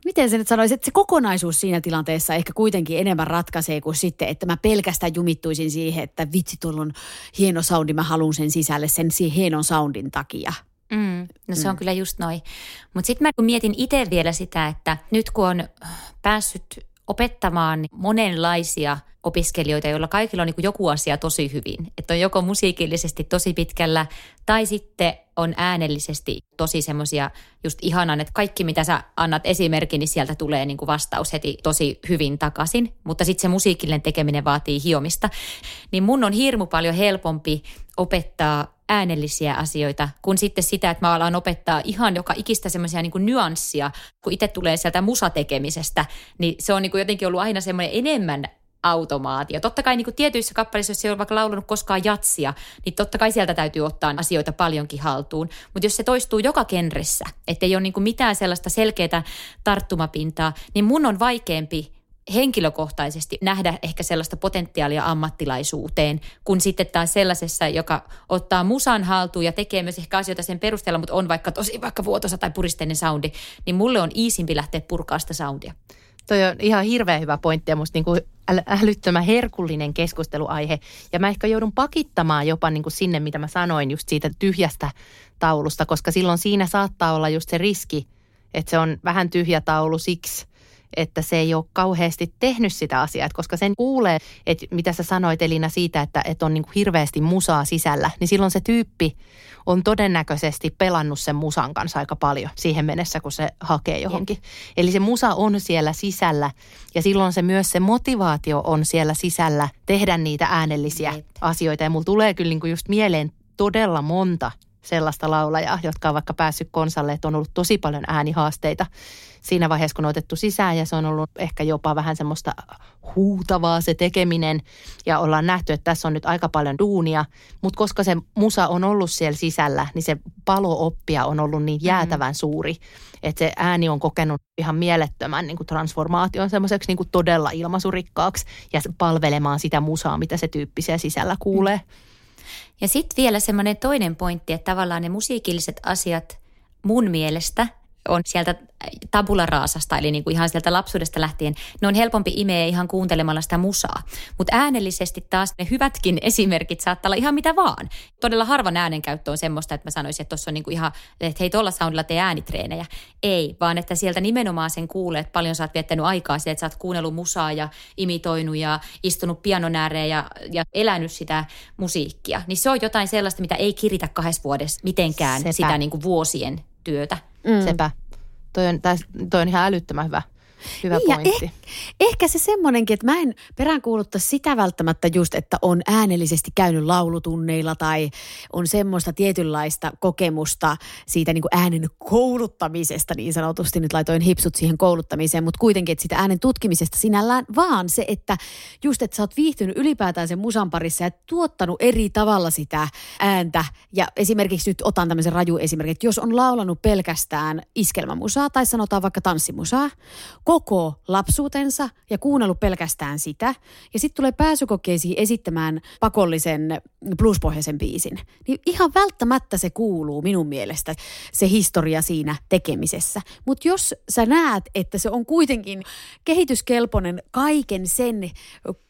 Miten se nyt sanoisi, että se kokonaisuus siinä tilanteessa ehkä kuitenkin enemmän ratkaisee kuin sitten, että mä pelkästään jumittuisin siihen, että vitsi tuolla on hieno soundi, mä haluan sen sisälle sen hienon soundin takia. Mm, no se on mm. kyllä just noin. Mutta sitten mä mietin itse vielä sitä, että nyt kun on päässyt opettamaan monenlaisia opiskelijoita, joilla kaikilla on niin joku asia tosi hyvin. Että on joko musiikillisesti tosi pitkällä tai sitten on äänellisesti tosi semmoisia just ihanan, että kaikki mitä sä annat esimerkin, niin sieltä tulee niin kuin vastaus heti tosi hyvin takaisin. Mutta sitten se musiikillinen tekeminen vaatii hiomista. Niin mun on hirmu paljon helpompi opettaa äänellisiä asioita, kun sitten sitä, että mä alan opettaa ihan joka ikistä semmoisia niin nyanssia, kun itse tulee sieltä musatekemisestä, niin se on niin kuin jotenkin ollut aina semmoinen enemmän automaatio. Totta kai niin kuin tietyissä kappaleissa, jos ei ole vaikka laulunut koskaan jatsia, niin totta kai sieltä täytyy ottaa asioita paljonkin haltuun. Mutta jos se toistuu joka genressä, ettei ole niin kuin mitään sellaista selkeää tarttumapintaa, niin mun on vaikeampi henkilökohtaisesti nähdä ehkä sellaista potentiaalia ammattilaisuuteen, kun sitten taas sellaisessa, joka ottaa musan haltuun ja tekee myös ehkä asioita sen perusteella, mutta on vaikka tosi vaikka vuotosa tai puristeinen soundi, niin mulle on iisimpi lähteä purkaa sitä soundia. Toi on ihan hirveän hyvä pointti ja musta niin kuin älyttömän herkullinen keskusteluaihe. Ja mä ehkä joudun pakittamaan jopa niin kuin sinne, mitä mä sanoin just siitä tyhjästä taulusta, koska silloin siinä saattaa olla just se riski, että se on vähän tyhjä taulu siksi, että se ei ole kauheasti tehnyt sitä asiaa, koska sen kuulee, että mitä sä sanoit Elina siitä, että, että on niin kuin hirveästi musaa sisällä, niin silloin se tyyppi on todennäköisesti pelannut sen musan kanssa aika paljon siihen mennessä, kun se hakee johonkin. Jep. Eli se musa on siellä sisällä ja silloin se myös se motivaatio on siellä sisällä tehdä niitä äänellisiä Jep. asioita. Ja mulla tulee kyllä niin kuin just mieleen todella monta sellaista laulajaa, jotka on vaikka päässyt konsalle, että on ollut tosi paljon äänihaasteita siinä vaiheessa, kun on otettu sisään ja se on ollut ehkä jopa vähän semmoista huutavaa se tekeminen ja ollaan nähty, että tässä on nyt aika paljon duunia, mutta koska se musa on ollut siellä sisällä, niin se palooppia on ollut niin jäätävän suuri, että se ääni on kokenut ihan mielettömän niin kuin transformaation semmoiseksi niin kuin todella ilmaisurikkaaksi ja palvelemaan sitä musaa, mitä se tyyppi siellä sisällä kuulee. Mm. Ja sitten vielä semmoinen toinen pointti, että tavallaan ne musiikilliset asiat mun mielestä on sieltä tabula raasasta, eli niin kuin ihan sieltä lapsuudesta lähtien, ne on helpompi imeä ihan kuuntelemalla sitä musaa. Mutta äänellisesti taas ne hyvätkin esimerkit saattaa olla ihan mitä vaan. Todella harvan äänenkäyttö on semmoista, että mä sanoisin, että tuossa on niin kuin ihan, että hei tuolla soundilla tee äänitreenejä. Ei, vaan että sieltä nimenomaan sen kuulee, että paljon sä oot viettänyt aikaa siihen, että sä oot kuunnellut musaa ja imitoinut ja istunut pianon ääreen ja, ja elänyt sitä musiikkia. Niin se on jotain sellaista, mitä ei kiritä kahdessa vuodessa mitenkään Sepä. sitä niin kuin vuosien työtä. Mm. Sepä. Toi on, täs, toi on ihan älyttömän hyvä, hyvä Niin, pointti. eh- ehkä se semmoinenkin, että mä en peräänkuulutta sitä välttämättä just, että on äänellisesti käynyt laulutunneilla tai on semmoista tietynlaista kokemusta siitä niin kuin äänen kouluttamisesta niin sanotusti. Nyt laitoin hipsut siihen kouluttamiseen, mutta kuitenkin, että sitä äänen tutkimisesta sinällään, vaan se, että just, että sä oot viihtynyt ylipäätään sen musan parissa ja tuottanut eri tavalla sitä ääntä. Ja esimerkiksi nyt otan tämmöisen raju esimerkin, että jos on laulanut pelkästään iskelmämusaa tai sanotaan vaikka tanssimusaa, koko lapsuutensa ja kuunnellut pelkästään sitä. Ja sitten tulee pääsykokeisiin esittämään pakollisen bluespohjaisen biisin. Niin ihan välttämättä se kuuluu minun mielestä, se historia siinä tekemisessä. Mutta jos sä näet, että se on kuitenkin kehityskelpoinen kaiken sen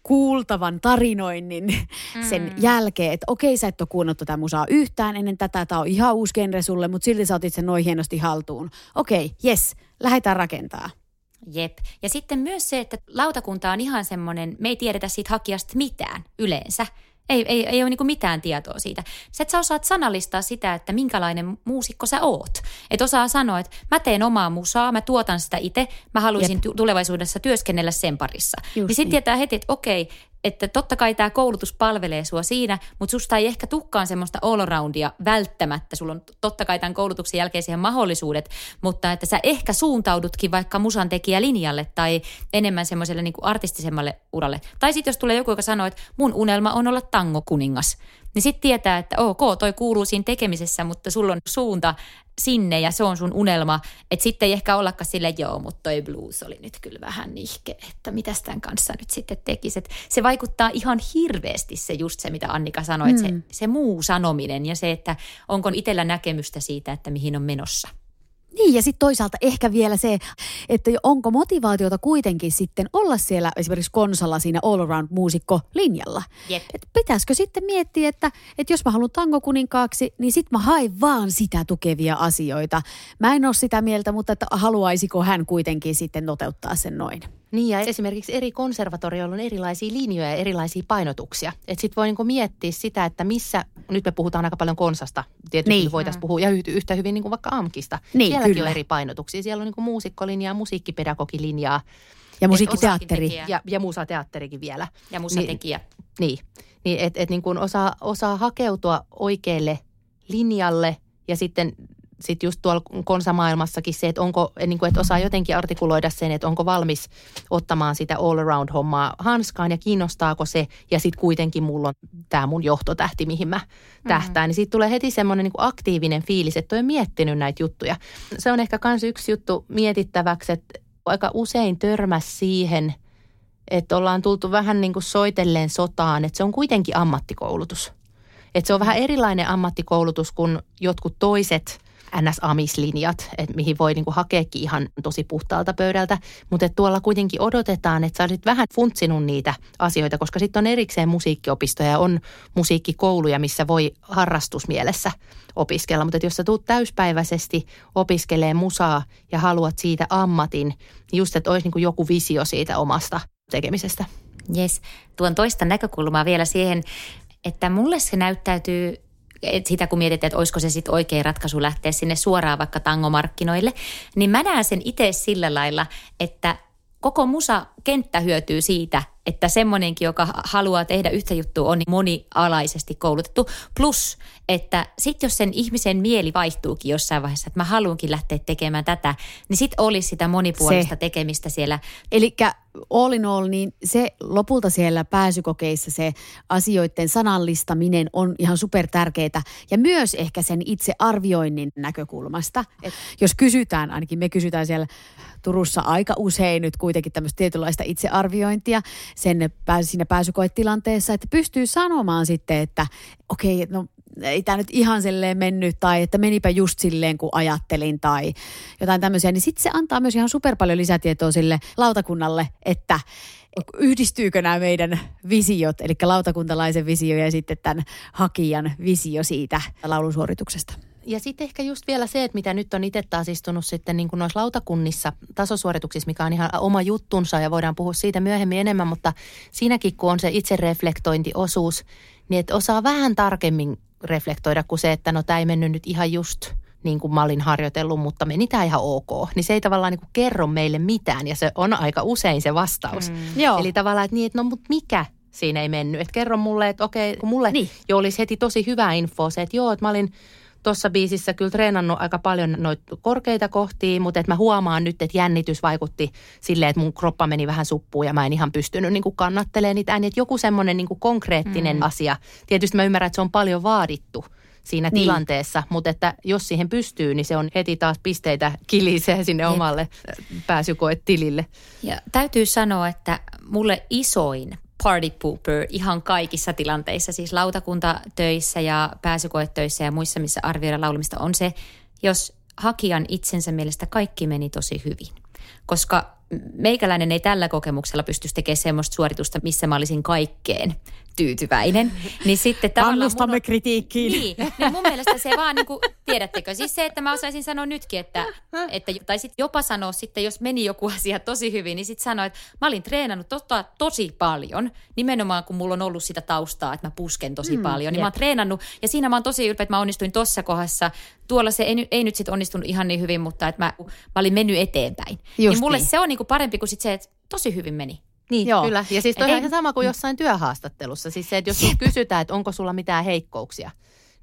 kuultavan tarinoinnin mm. sen jälkeen, että okei sä et ole kuunnellut tätä musaa yhtään ennen tätä, tämä on ihan uusi genre sulle, mutta silti sä otit sen noin hienosti haltuun. Okei, yes, lähdetään rakentaa. Jep. Ja sitten myös se, että lautakunta on ihan semmoinen, me ei tiedetä siitä hakijasta mitään yleensä. Ei, ei, ei ole niin mitään tietoa siitä. Sä et sä osaat sanallistaa sitä, että minkälainen muusikko sä oot. Et osaa sanoa, että mä teen omaa musaa, mä tuotan sitä itse, mä haluaisin tu- tulevaisuudessa työskennellä sen parissa. Just niin sitten niin. tietää heti, että okei, että totta kai tämä koulutus palvelee sua siinä, mutta susta ei ehkä tukkaan semmoista all-aroundia välttämättä. Sulla on totta kai tämän koulutuksen jälkeen siihen mahdollisuudet, mutta että sä ehkä suuntaudutkin vaikka musan linjalle tai enemmän semmoiselle niin artistisemmalle uralle. Tai sitten jos tulee joku, joka sanoo, että mun unelma on olla tango-kuningas, niin sitten tietää, että ok, toi kuuluu siinä tekemisessä, mutta sulla on suunta sinne ja se on sun unelma. Että sitten ei ehkä ollakaan sille joo, mutta toi blues oli nyt kyllä vähän nihke, että mitä tämän kanssa nyt sitten tekisi. Se vaikuttaa ihan hirveästi se just se, mitä Annika sanoi, että se, se muu sanominen ja se, että onko itsellä näkemystä siitä, että mihin on menossa. Niin ja sitten toisaalta ehkä vielä se, että onko motivaatiota kuitenkin sitten olla siellä esimerkiksi konsalla siinä all around muusikko linjalla. Et pitäisikö sitten miettiä, että, että jos mä haluan tangokuninkaaksi, niin sit mä haen vaan sitä tukevia asioita. Mä en ole sitä mieltä, mutta että haluaisiko hän kuitenkin sitten toteuttaa sen noin. Niin ja esimerkiksi eri konservatorioilla on erilaisia linjoja ja erilaisia painotuksia. Että sitten voi niinku miettiä sitä, että missä, nyt me puhutaan aika paljon konsasta, tietysti Niin. voitaisiin puhua, ja yhtä- hyvin niinku vaikka AMKista. Niin, Sielläkin kyllä. on eri painotuksia. Siellä on niinku muusikkolinjaa, musiikkipedagogilinjaa Ja musiikkiteatteri. ja, ja musateatterikin vielä. Ja musatekijä. Niin, niin että et niin kuin osaa, osaa hakeutua oikealle linjalle ja sitten sit just tuolla konsamaailmassakin se, että onko, niin kuin, että osaa jotenkin artikuloida sen, että onko valmis ottamaan sitä all around hommaa hanskaan ja kiinnostaako se. Ja sitten kuitenkin mulla on tämä mun johtotähti, mihin mä tähtään. Niin siitä tulee heti semmoinen niin aktiivinen fiilis, että on miettinyt näitä juttuja. Se on ehkä myös yksi juttu mietittäväksi, että aika usein törmäs siihen – että ollaan tultu vähän niin kuin soitelleen sotaan, että se on kuitenkin ammattikoulutus. Että se on vähän erilainen ammattikoulutus kuin jotkut toiset NS-amislinjat, että mihin voi niin kuin hakeekin ihan tosi puhtaalta pöydältä. Mutta tuolla kuitenkin odotetaan, että sä olisit vähän funtsinut niitä asioita, koska sitten on erikseen musiikkiopistoja ja on musiikkikouluja, missä voi harrastusmielessä opiskella. Mutta jos sä tuut täyspäiväisesti opiskelee musaa ja haluat siitä ammatin, niin just, että olisi niin kuin joku visio siitä omasta tekemisestä. Yes. Tuon toista näkökulmaa vielä siihen, että mulle se näyttäytyy et sitä kun mietitään, että olisiko se sitten oikea ratkaisu lähteä sinne suoraan vaikka tangomarkkinoille, niin mä näen sen itse sillä lailla, että koko musa-kenttä hyötyy siitä, että semmoinenkin, joka haluaa tehdä yhtä juttua, on monialaisesti koulutettu. Plus, että sitten jos sen ihmisen mieli vaihtuukin jossain vaiheessa, että mä haluankin lähteä tekemään tätä, niin sitten olisi sitä monipuolista Se. tekemistä siellä. Eli all in all, niin se lopulta siellä pääsykokeissa se asioiden sanallistaminen on ihan super tärkeää. Ja myös ehkä sen itse arvioinnin näkökulmasta. Et jos kysytään, ainakin me kysytään siellä Turussa aika usein nyt kuitenkin tämmöistä tietynlaista itsearviointia sen siinä pääsykoetilanteessa, että pystyy sanomaan sitten, että okei, okay, no ei tämä nyt ihan silleen mennyt tai että menipä just silleen kuin ajattelin tai jotain tämmöisiä, niin sitten se antaa myös ihan super paljon lisätietoa sille lautakunnalle, että yhdistyykö nämä meidän visiot, eli lautakuntalaisen visio ja sitten tämän hakijan visio siitä laulusuorituksesta. Ja sitten ehkä just vielä se, että mitä nyt on itse taas istunut sitten niin kuin noissa lautakunnissa tasosuorituksissa, mikä on ihan oma juttunsa ja voidaan puhua siitä myöhemmin enemmän, mutta siinäkin kun on se itsereflektointiosuus, niin että osaa vähän tarkemmin reflektoida kuin se, että no tämä ei mennyt nyt ihan just niin kuin mä olin harjoitellut, mutta meni tämä ihan ok. Niin se ei tavallaan niin kuin kerro meille mitään ja se on aika usein se vastaus. Mm. Joo. Eli tavallaan, että niin, että no mutta mikä siinä ei mennyt. Että kerro mulle, että okei, kun mulle Niin. jo olisi heti tosi hyvä info se, että joo, että mä olin tuossa biisissä kyllä treenannut aika paljon noita korkeita kohtia, mutta että mä huomaan nyt, että jännitys vaikutti silleen, että mun kroppa meni vähän suppuun ja mä en ihan pystynyt niin kannattelemaan niitä ääniä. Että joku semmoinen niin konkreettinen mm. asia. Tietysti mä ymmärrän, että se on paljon vaadittu siinä Niin. niin. tilanteessa, mutta että jos siihen pystyy, niin se on heti taas pisteitä kilisee sinne Jep. omalle pääsykoetilille. Ja täytyy sanoa, että mulle isoin party pooper ihan kaikissa tilanteissa, siis lautakuntatöissä ja pääsykoetöissä ja muissa, missä arvioidaan laulamista, on se, jos hakijan itsensä mielestä kaikki meni tosi hyvin. Koska meikäläinen ei tällä kokemuksella pystyisi tekemään semmoista suoritusta, missä mä olisin kaikkeen tyytyväinen. Niin sitten Kannustamme on- kritiikkiin. Niin, niin mun mielestä se vaan niin kuin, tiedättekö, siis se, että mä osaisin sanoa nytkin, että, että tai sitten jopa sanoa sitten, jos meni joku asia tosi hyvin, niin sitten sanoa, että mä olin treenannut tota, tosi paljon, nimenomaan kun mulla on ollut sitä taustaa, että mä pusken tosi mm, paljon, niin mä oon treenannut, ja siinä mä oon tosi ylpeä, että mä onnistuin tossa kohdassa, tuolla se ei, ei nyt sitten onnistunut ihan niin hyvin, mutta että mä, mä olin mennyt eteenpäin. Just niin mulle niin. se on niin kuin parempi kuin sit se, että tosi hyvin meni. Niin, Joo. Kyllä. Ja siis toi Et ihan sama kuin jossain työhaastattelussa. Siis se, että jos kysytään, että onko sulla mitään heikkouksia,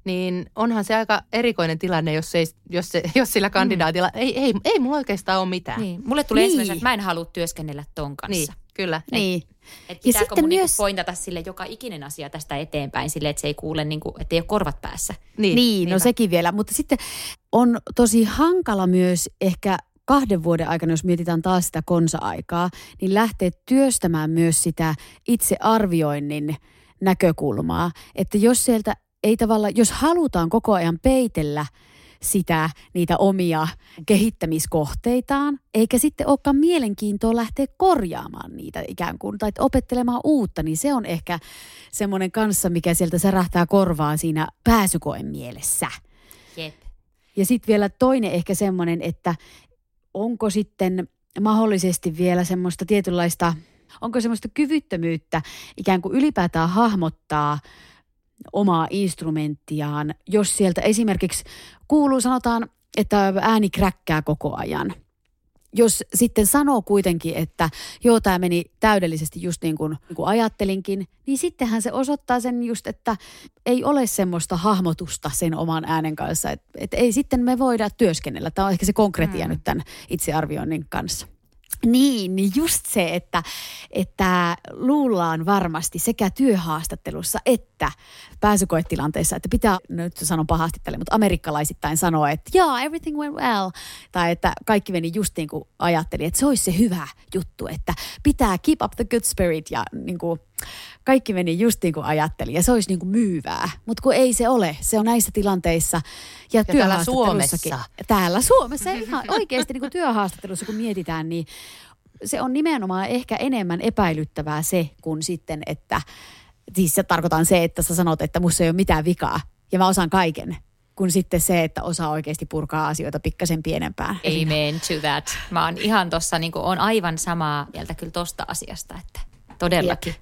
niin onhan se aika erikoinen tilanne, jos, ei, jos, se, jos sillä kandidaatilla, ei, ei, ei mulla oikeastaan ole mitään. Niin. Mulle tulee Niin. ensimmäisenä, että mä en halua työskennellä ton kanssa. niin kyllä. Niin. Että Ja pitääkö sitten mun myös... myös- niinku pointata sille joka ikinen asia tästä eteenpäin sille, että se ei kuule, niinku, että ei ole korvat päässä. Niin, niin no niinpä. sekin vielä. Mutta sitten on tosi hankala myös ehkä kahden vuoden aikana, jos mietitään taas sitä konsa-aikaa, niin lähteä työstämään myös sitä itsearvioinnin näkökulmaa. Että jos sieltä ei tavalla, jos halutaan koko ajan peitellä sitä, niitä omia kehittämiskohteitaan, eikä sitten olekaan mielenkiintoa lähteä korjaamaan niitä ikään kuin, tai opettelemaan uutta, niin se on ehkä semmoinen kanssa, mikä sieltä särähtää korvaan siinä pääsykoen mielessä. Jep. Ja sitten vielä toinen ehkä semmoinen, että onko sitten mahdollisesti vielä semmoista tietynlaista, onko semmoista kyvyttömyyttä ikään kuin ylipäätään hahmottaa omaa instrumenttiaan, jos sieltä esimerkiksi kuuluu, sanotaan, että ääni kräkkää koko ajan. Jos sitten sanoo kuitenkin, että joo, tämä meni täydellisesti just niin kuin, niin kuin ajattelinkin, niin sittenhän se osoittaa sen just, että ei ole semmoista hahmotusta sen oman äänen kanssa. Että et ei sitten me voida työskennellä. Tämä on ehkä se konkretia mm. nyt tämän itsearvioinnin kanssa. Niin, niin just se, että, että luullaan varmasti sekä työhaastattelussa että pääsykoetilanteessa, että pitää, no nyt sanon pahasti tälle, mutta amerikkalaisittain sanoa, että yeah, everything went well. Tai että kaikki meni just niin kuin ajattelin, että se olisi se hyvä juttu, että pitää keep up the good spirit ja niin kuin, kaikki meni just niin kuin ajattelin ja se olisi niin kuin myyvää. Mutta kun ei se ole, se on näissä tilanteissa ja, täällä työhaastattelussakin. Suomessa. Täällä Suomessa ihan oikeasti niin kuin työhaastattelussa kun mietitään, niin se on nimenomaan ehkä enemmän epäilyttävää se, kuin sitten, että siis se tarkoitan se, että sä sanot, että musta ei ole mitään vikaa ja mä osaan kaiken, kun sitten se, että osaa oikeasti purkaa asioita pikkasen pienempään. Amen to that. Mä oon ihan tossa, niin on aivan samaa mieltä kyllä tosta asiasta, että todellakin.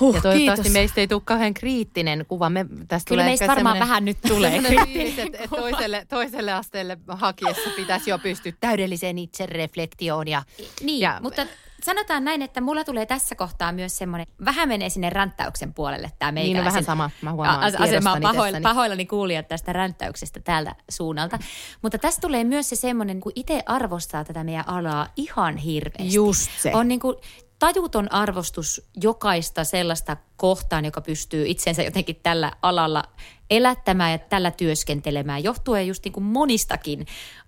Huh, Ja toivottavasti kiitos. meistä ei tule kauhean kriittinen kuva. Me, tästä Kyllä tulee meistä varmaan vähän nyt tulee että, että toiselle, toiselle asteelle hakiessa pitäisi jo pystyä täydelliseen itsereflektioon. Ja, Niin, Ja- mutta sanotaan näin, että mulla tulee tässä kohtaa myös semmoinen, vähän menee sinne ränttäyksen puolelle tämä niin meikäläisen. on vähän sama, mä huomaan A- ase- mä oon tiedostani pahoilla, tässäni. pahoillani kuulijat tästä ränttäyksestä täältä suunnalta. Mutta tässä tulee myös se semmoinen, kun itse arvostaa tätä meidän alaa ihan hirveästi. Just se. On niin kuin tajuton arvostus jokaista sellaista kohtaan, joka pystyy itsensä jotenkin tällä alalla elättämään ja tällä työskentelemään, johtuen just niin kuin monistakin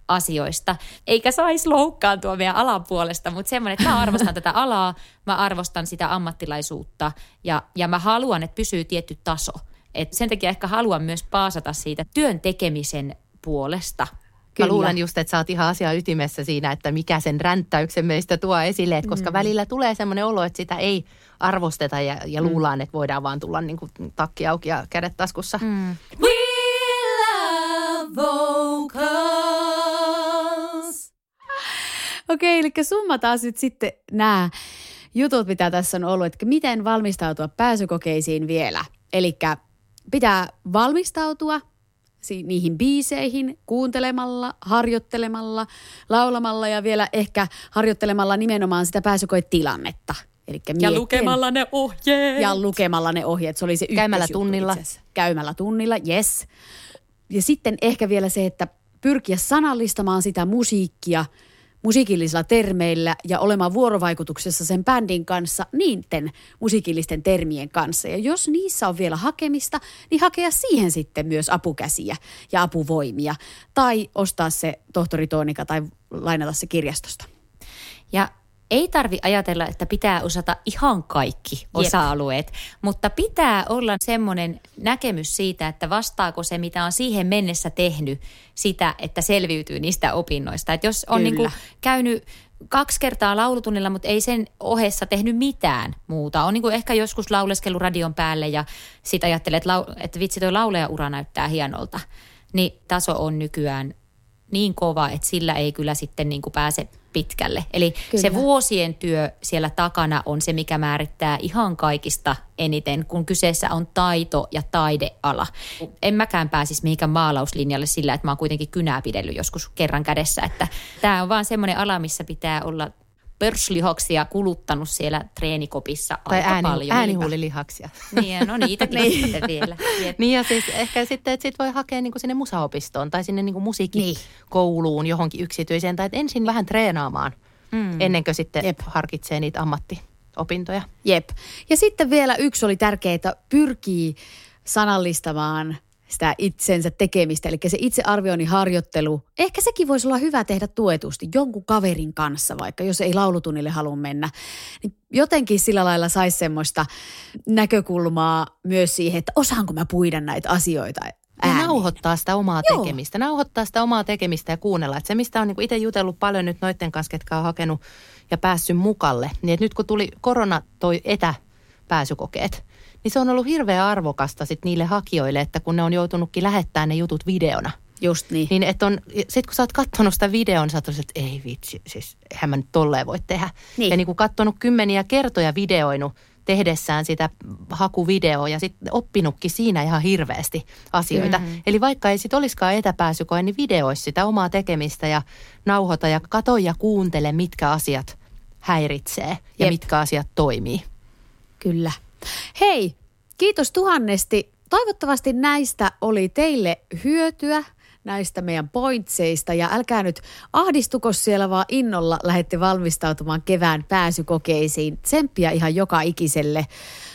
asioista. Eikä saisi loukkaantua meidän alan puolesta, mutta semmoinen, että mä arvostan tätä alaa, mä arvostan sitä ammattilaisuutta ja, ja mä haluan, että pysyy tietty taso. Et sen takia ehkä haluan myös paasata siitä työn tekemisen puolesta. Kyllä. Mä luulen just, että sä oot ihan asia ytimessä siinä, että mikä sen ränttäyksen meistä tuo esille, että koska mm. välillä tulee semmoinen olo, että sitä ei arvosteta ja, ja mm. luullaan, että voidaan vaan tulla niin kuin takki auki ja kädet taskussa. Mm. We love vocals. Okei, okay, eli summataan nyt sitten nämä jutut, mitä tässä on ollut, että miten valmistautua pääsykokeisiin vielä. Eli pitää valmistautua – niihin biiseihin kuuntelemalla, harjoittelemalla, laulamalla ja vielä ehkä harjoittelemalla nimenomaan sitä pääsykoetilannetta. Elikkä ja lukemalla ne ohjeet. Ja lukemalla ne ohjeet, se oli se Käymällä tunnilla. Käymällä tunnilla, yes. Ja sitten ehkä vielä se, että pyrkiä sanallistamaan sitä musiikkia – musiikillisilla termeillä ja olemaan vuorovaikutuksessa sen bändin kanssa niiden musiikillisten termien kanssa. Ja jos niissä on vielä hakemista, niin hakea siihen sitten myös apukäsiä ja apuvoimia. Tai ostaa se tohtori Toonika tai lainata se kirjastosta. Ja ei tarvi ajatella, että pitää osata ihan kaikki osa-alueet, Jep. mutta pitää olla semmoinen näkemys siitä, että vastaako se, mitä on siihen mennessä tehnyt, sitä, että selviytyy niistä opinnoista. Että jos on niin kuin käynyt kaksi kertaa laulutunnilla, mutta ei sen ohessa tehnyt mitään muuta. On niin kuin ehkä joskus lauleskellut radion päälle ja sitten ajattelee, että, lau- että vitsi toi lauleja-ura näyttää hienolta. Niin taso on nykyään niin kova, että sillä ei kyllä sitten niin kuin pääse pitkälle. Eli Kyllä. se vuosien työ siellä takana on se, mikä määrittää ihan kaikista eniten, kun kyseessä on taito- ja taideala. En mäkään pääsisi mihinkään maalauslinjalle sillä, että mä oon kuitenkin kynää pidellyt joskus kerran kädessä. Että tämä on vaan semmoinen ala, missä pitää olla pörslihoksia kuluttanut siellä treenikopissa tai aika ääni, paljon. äänihuulilihaksia. Niin, no niitäkin niin. sitten vielä. Jep. Niin ja siis ehkä sitten, että sit voi hakea niinku sinne musaopistoon tai sinne niinku musiikkikouluun niin. johonkin yksityiseen. Tai ensin vähän treenaamaan mm. ennen kuin sitten Jep. harkitsee niitä ammattiopintoja. Jep. Ja sitten vielä yksi oli tärkeää, että pyrkii sanallistamaan – sitä itsensä tekemistä, eli se itsearvioinnin harjoittelu. Ehkä sekin voisi olla hyvä tehdä tuetusti jonkun kaverin kanssa, vaikka jos ei laulutunnille halua mennä. Niin jotenkin sillä lailla saisi semmoista näkökulmaa myös siihen, että osaanko mä puida näitä asioita Ja nauhoittaa sitä omaa Joo. tekemistä. Nauhoittaa sitä omaa tekemistä ja kuunnella. Että se, mistä on niinku itse jutellut paljon nyt noiden kanssa, ketkä on hakenut ja päässyt mukalle. Niin että nyt kun tuli korona toi etäpääsykokeet, niin se on ollut hirveän arvokasta sit niille hakijoille, että kun ne on joutunutkin lähettämään ne jutut videona. Just niin. Niin että on, sit kun sä oot katsonut sitä videon, sä oot että ei vitsi, siis eihän mä nyt tolleen voi tehdä. Niin. Ja niin kuin katsonut kymmeniä kertoja videoinut tehdessään sitä hakuvideoa ja sitten oppinutkin siinä ihan hirveästi asioita. Mm-hmm. Eli vaikka ei sitten olisikaan etäpääsykoe, niin videoisi sitä omaa tekemistä ja nauhoita ja kato ja kuuntele, mitkä asiat häiritsee ja Jep. mitkä asiat toimii. Kyllä. Hei, kiitos tuhannesti. Toivottavasti näistä oli teille hyötyä näistä meidän pointseista ja älkää nyt ahdistuko siellä vaan innolla lähette valmistautumaan kevään pääsykokeisiin. Tsemppiä ihan joka ikiselle.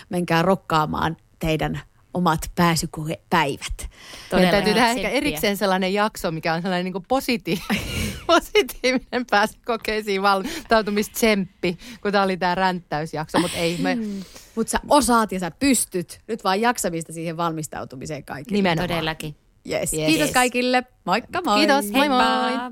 Menkää rokkaamaan teidän omat pääsykoepäivät. Meidän täytyy tehdä ehkä erikseen sellainen jakso, mikä on sellainen niin positiivinen, positiivinen pääsykokeisiin valmistautumistemppi, kun tämä oli tämä ränttäysjakso, mutta ei me... Hmm. Mutta sä osaat ja sä pystyt. Nyt vaan jaksamista siihen valmistautumiseen kaikille. Nimenomaan. Todellakin. Yes. yes. Kiitos kaikille. Moikka moi. Kiitos. Moi moi.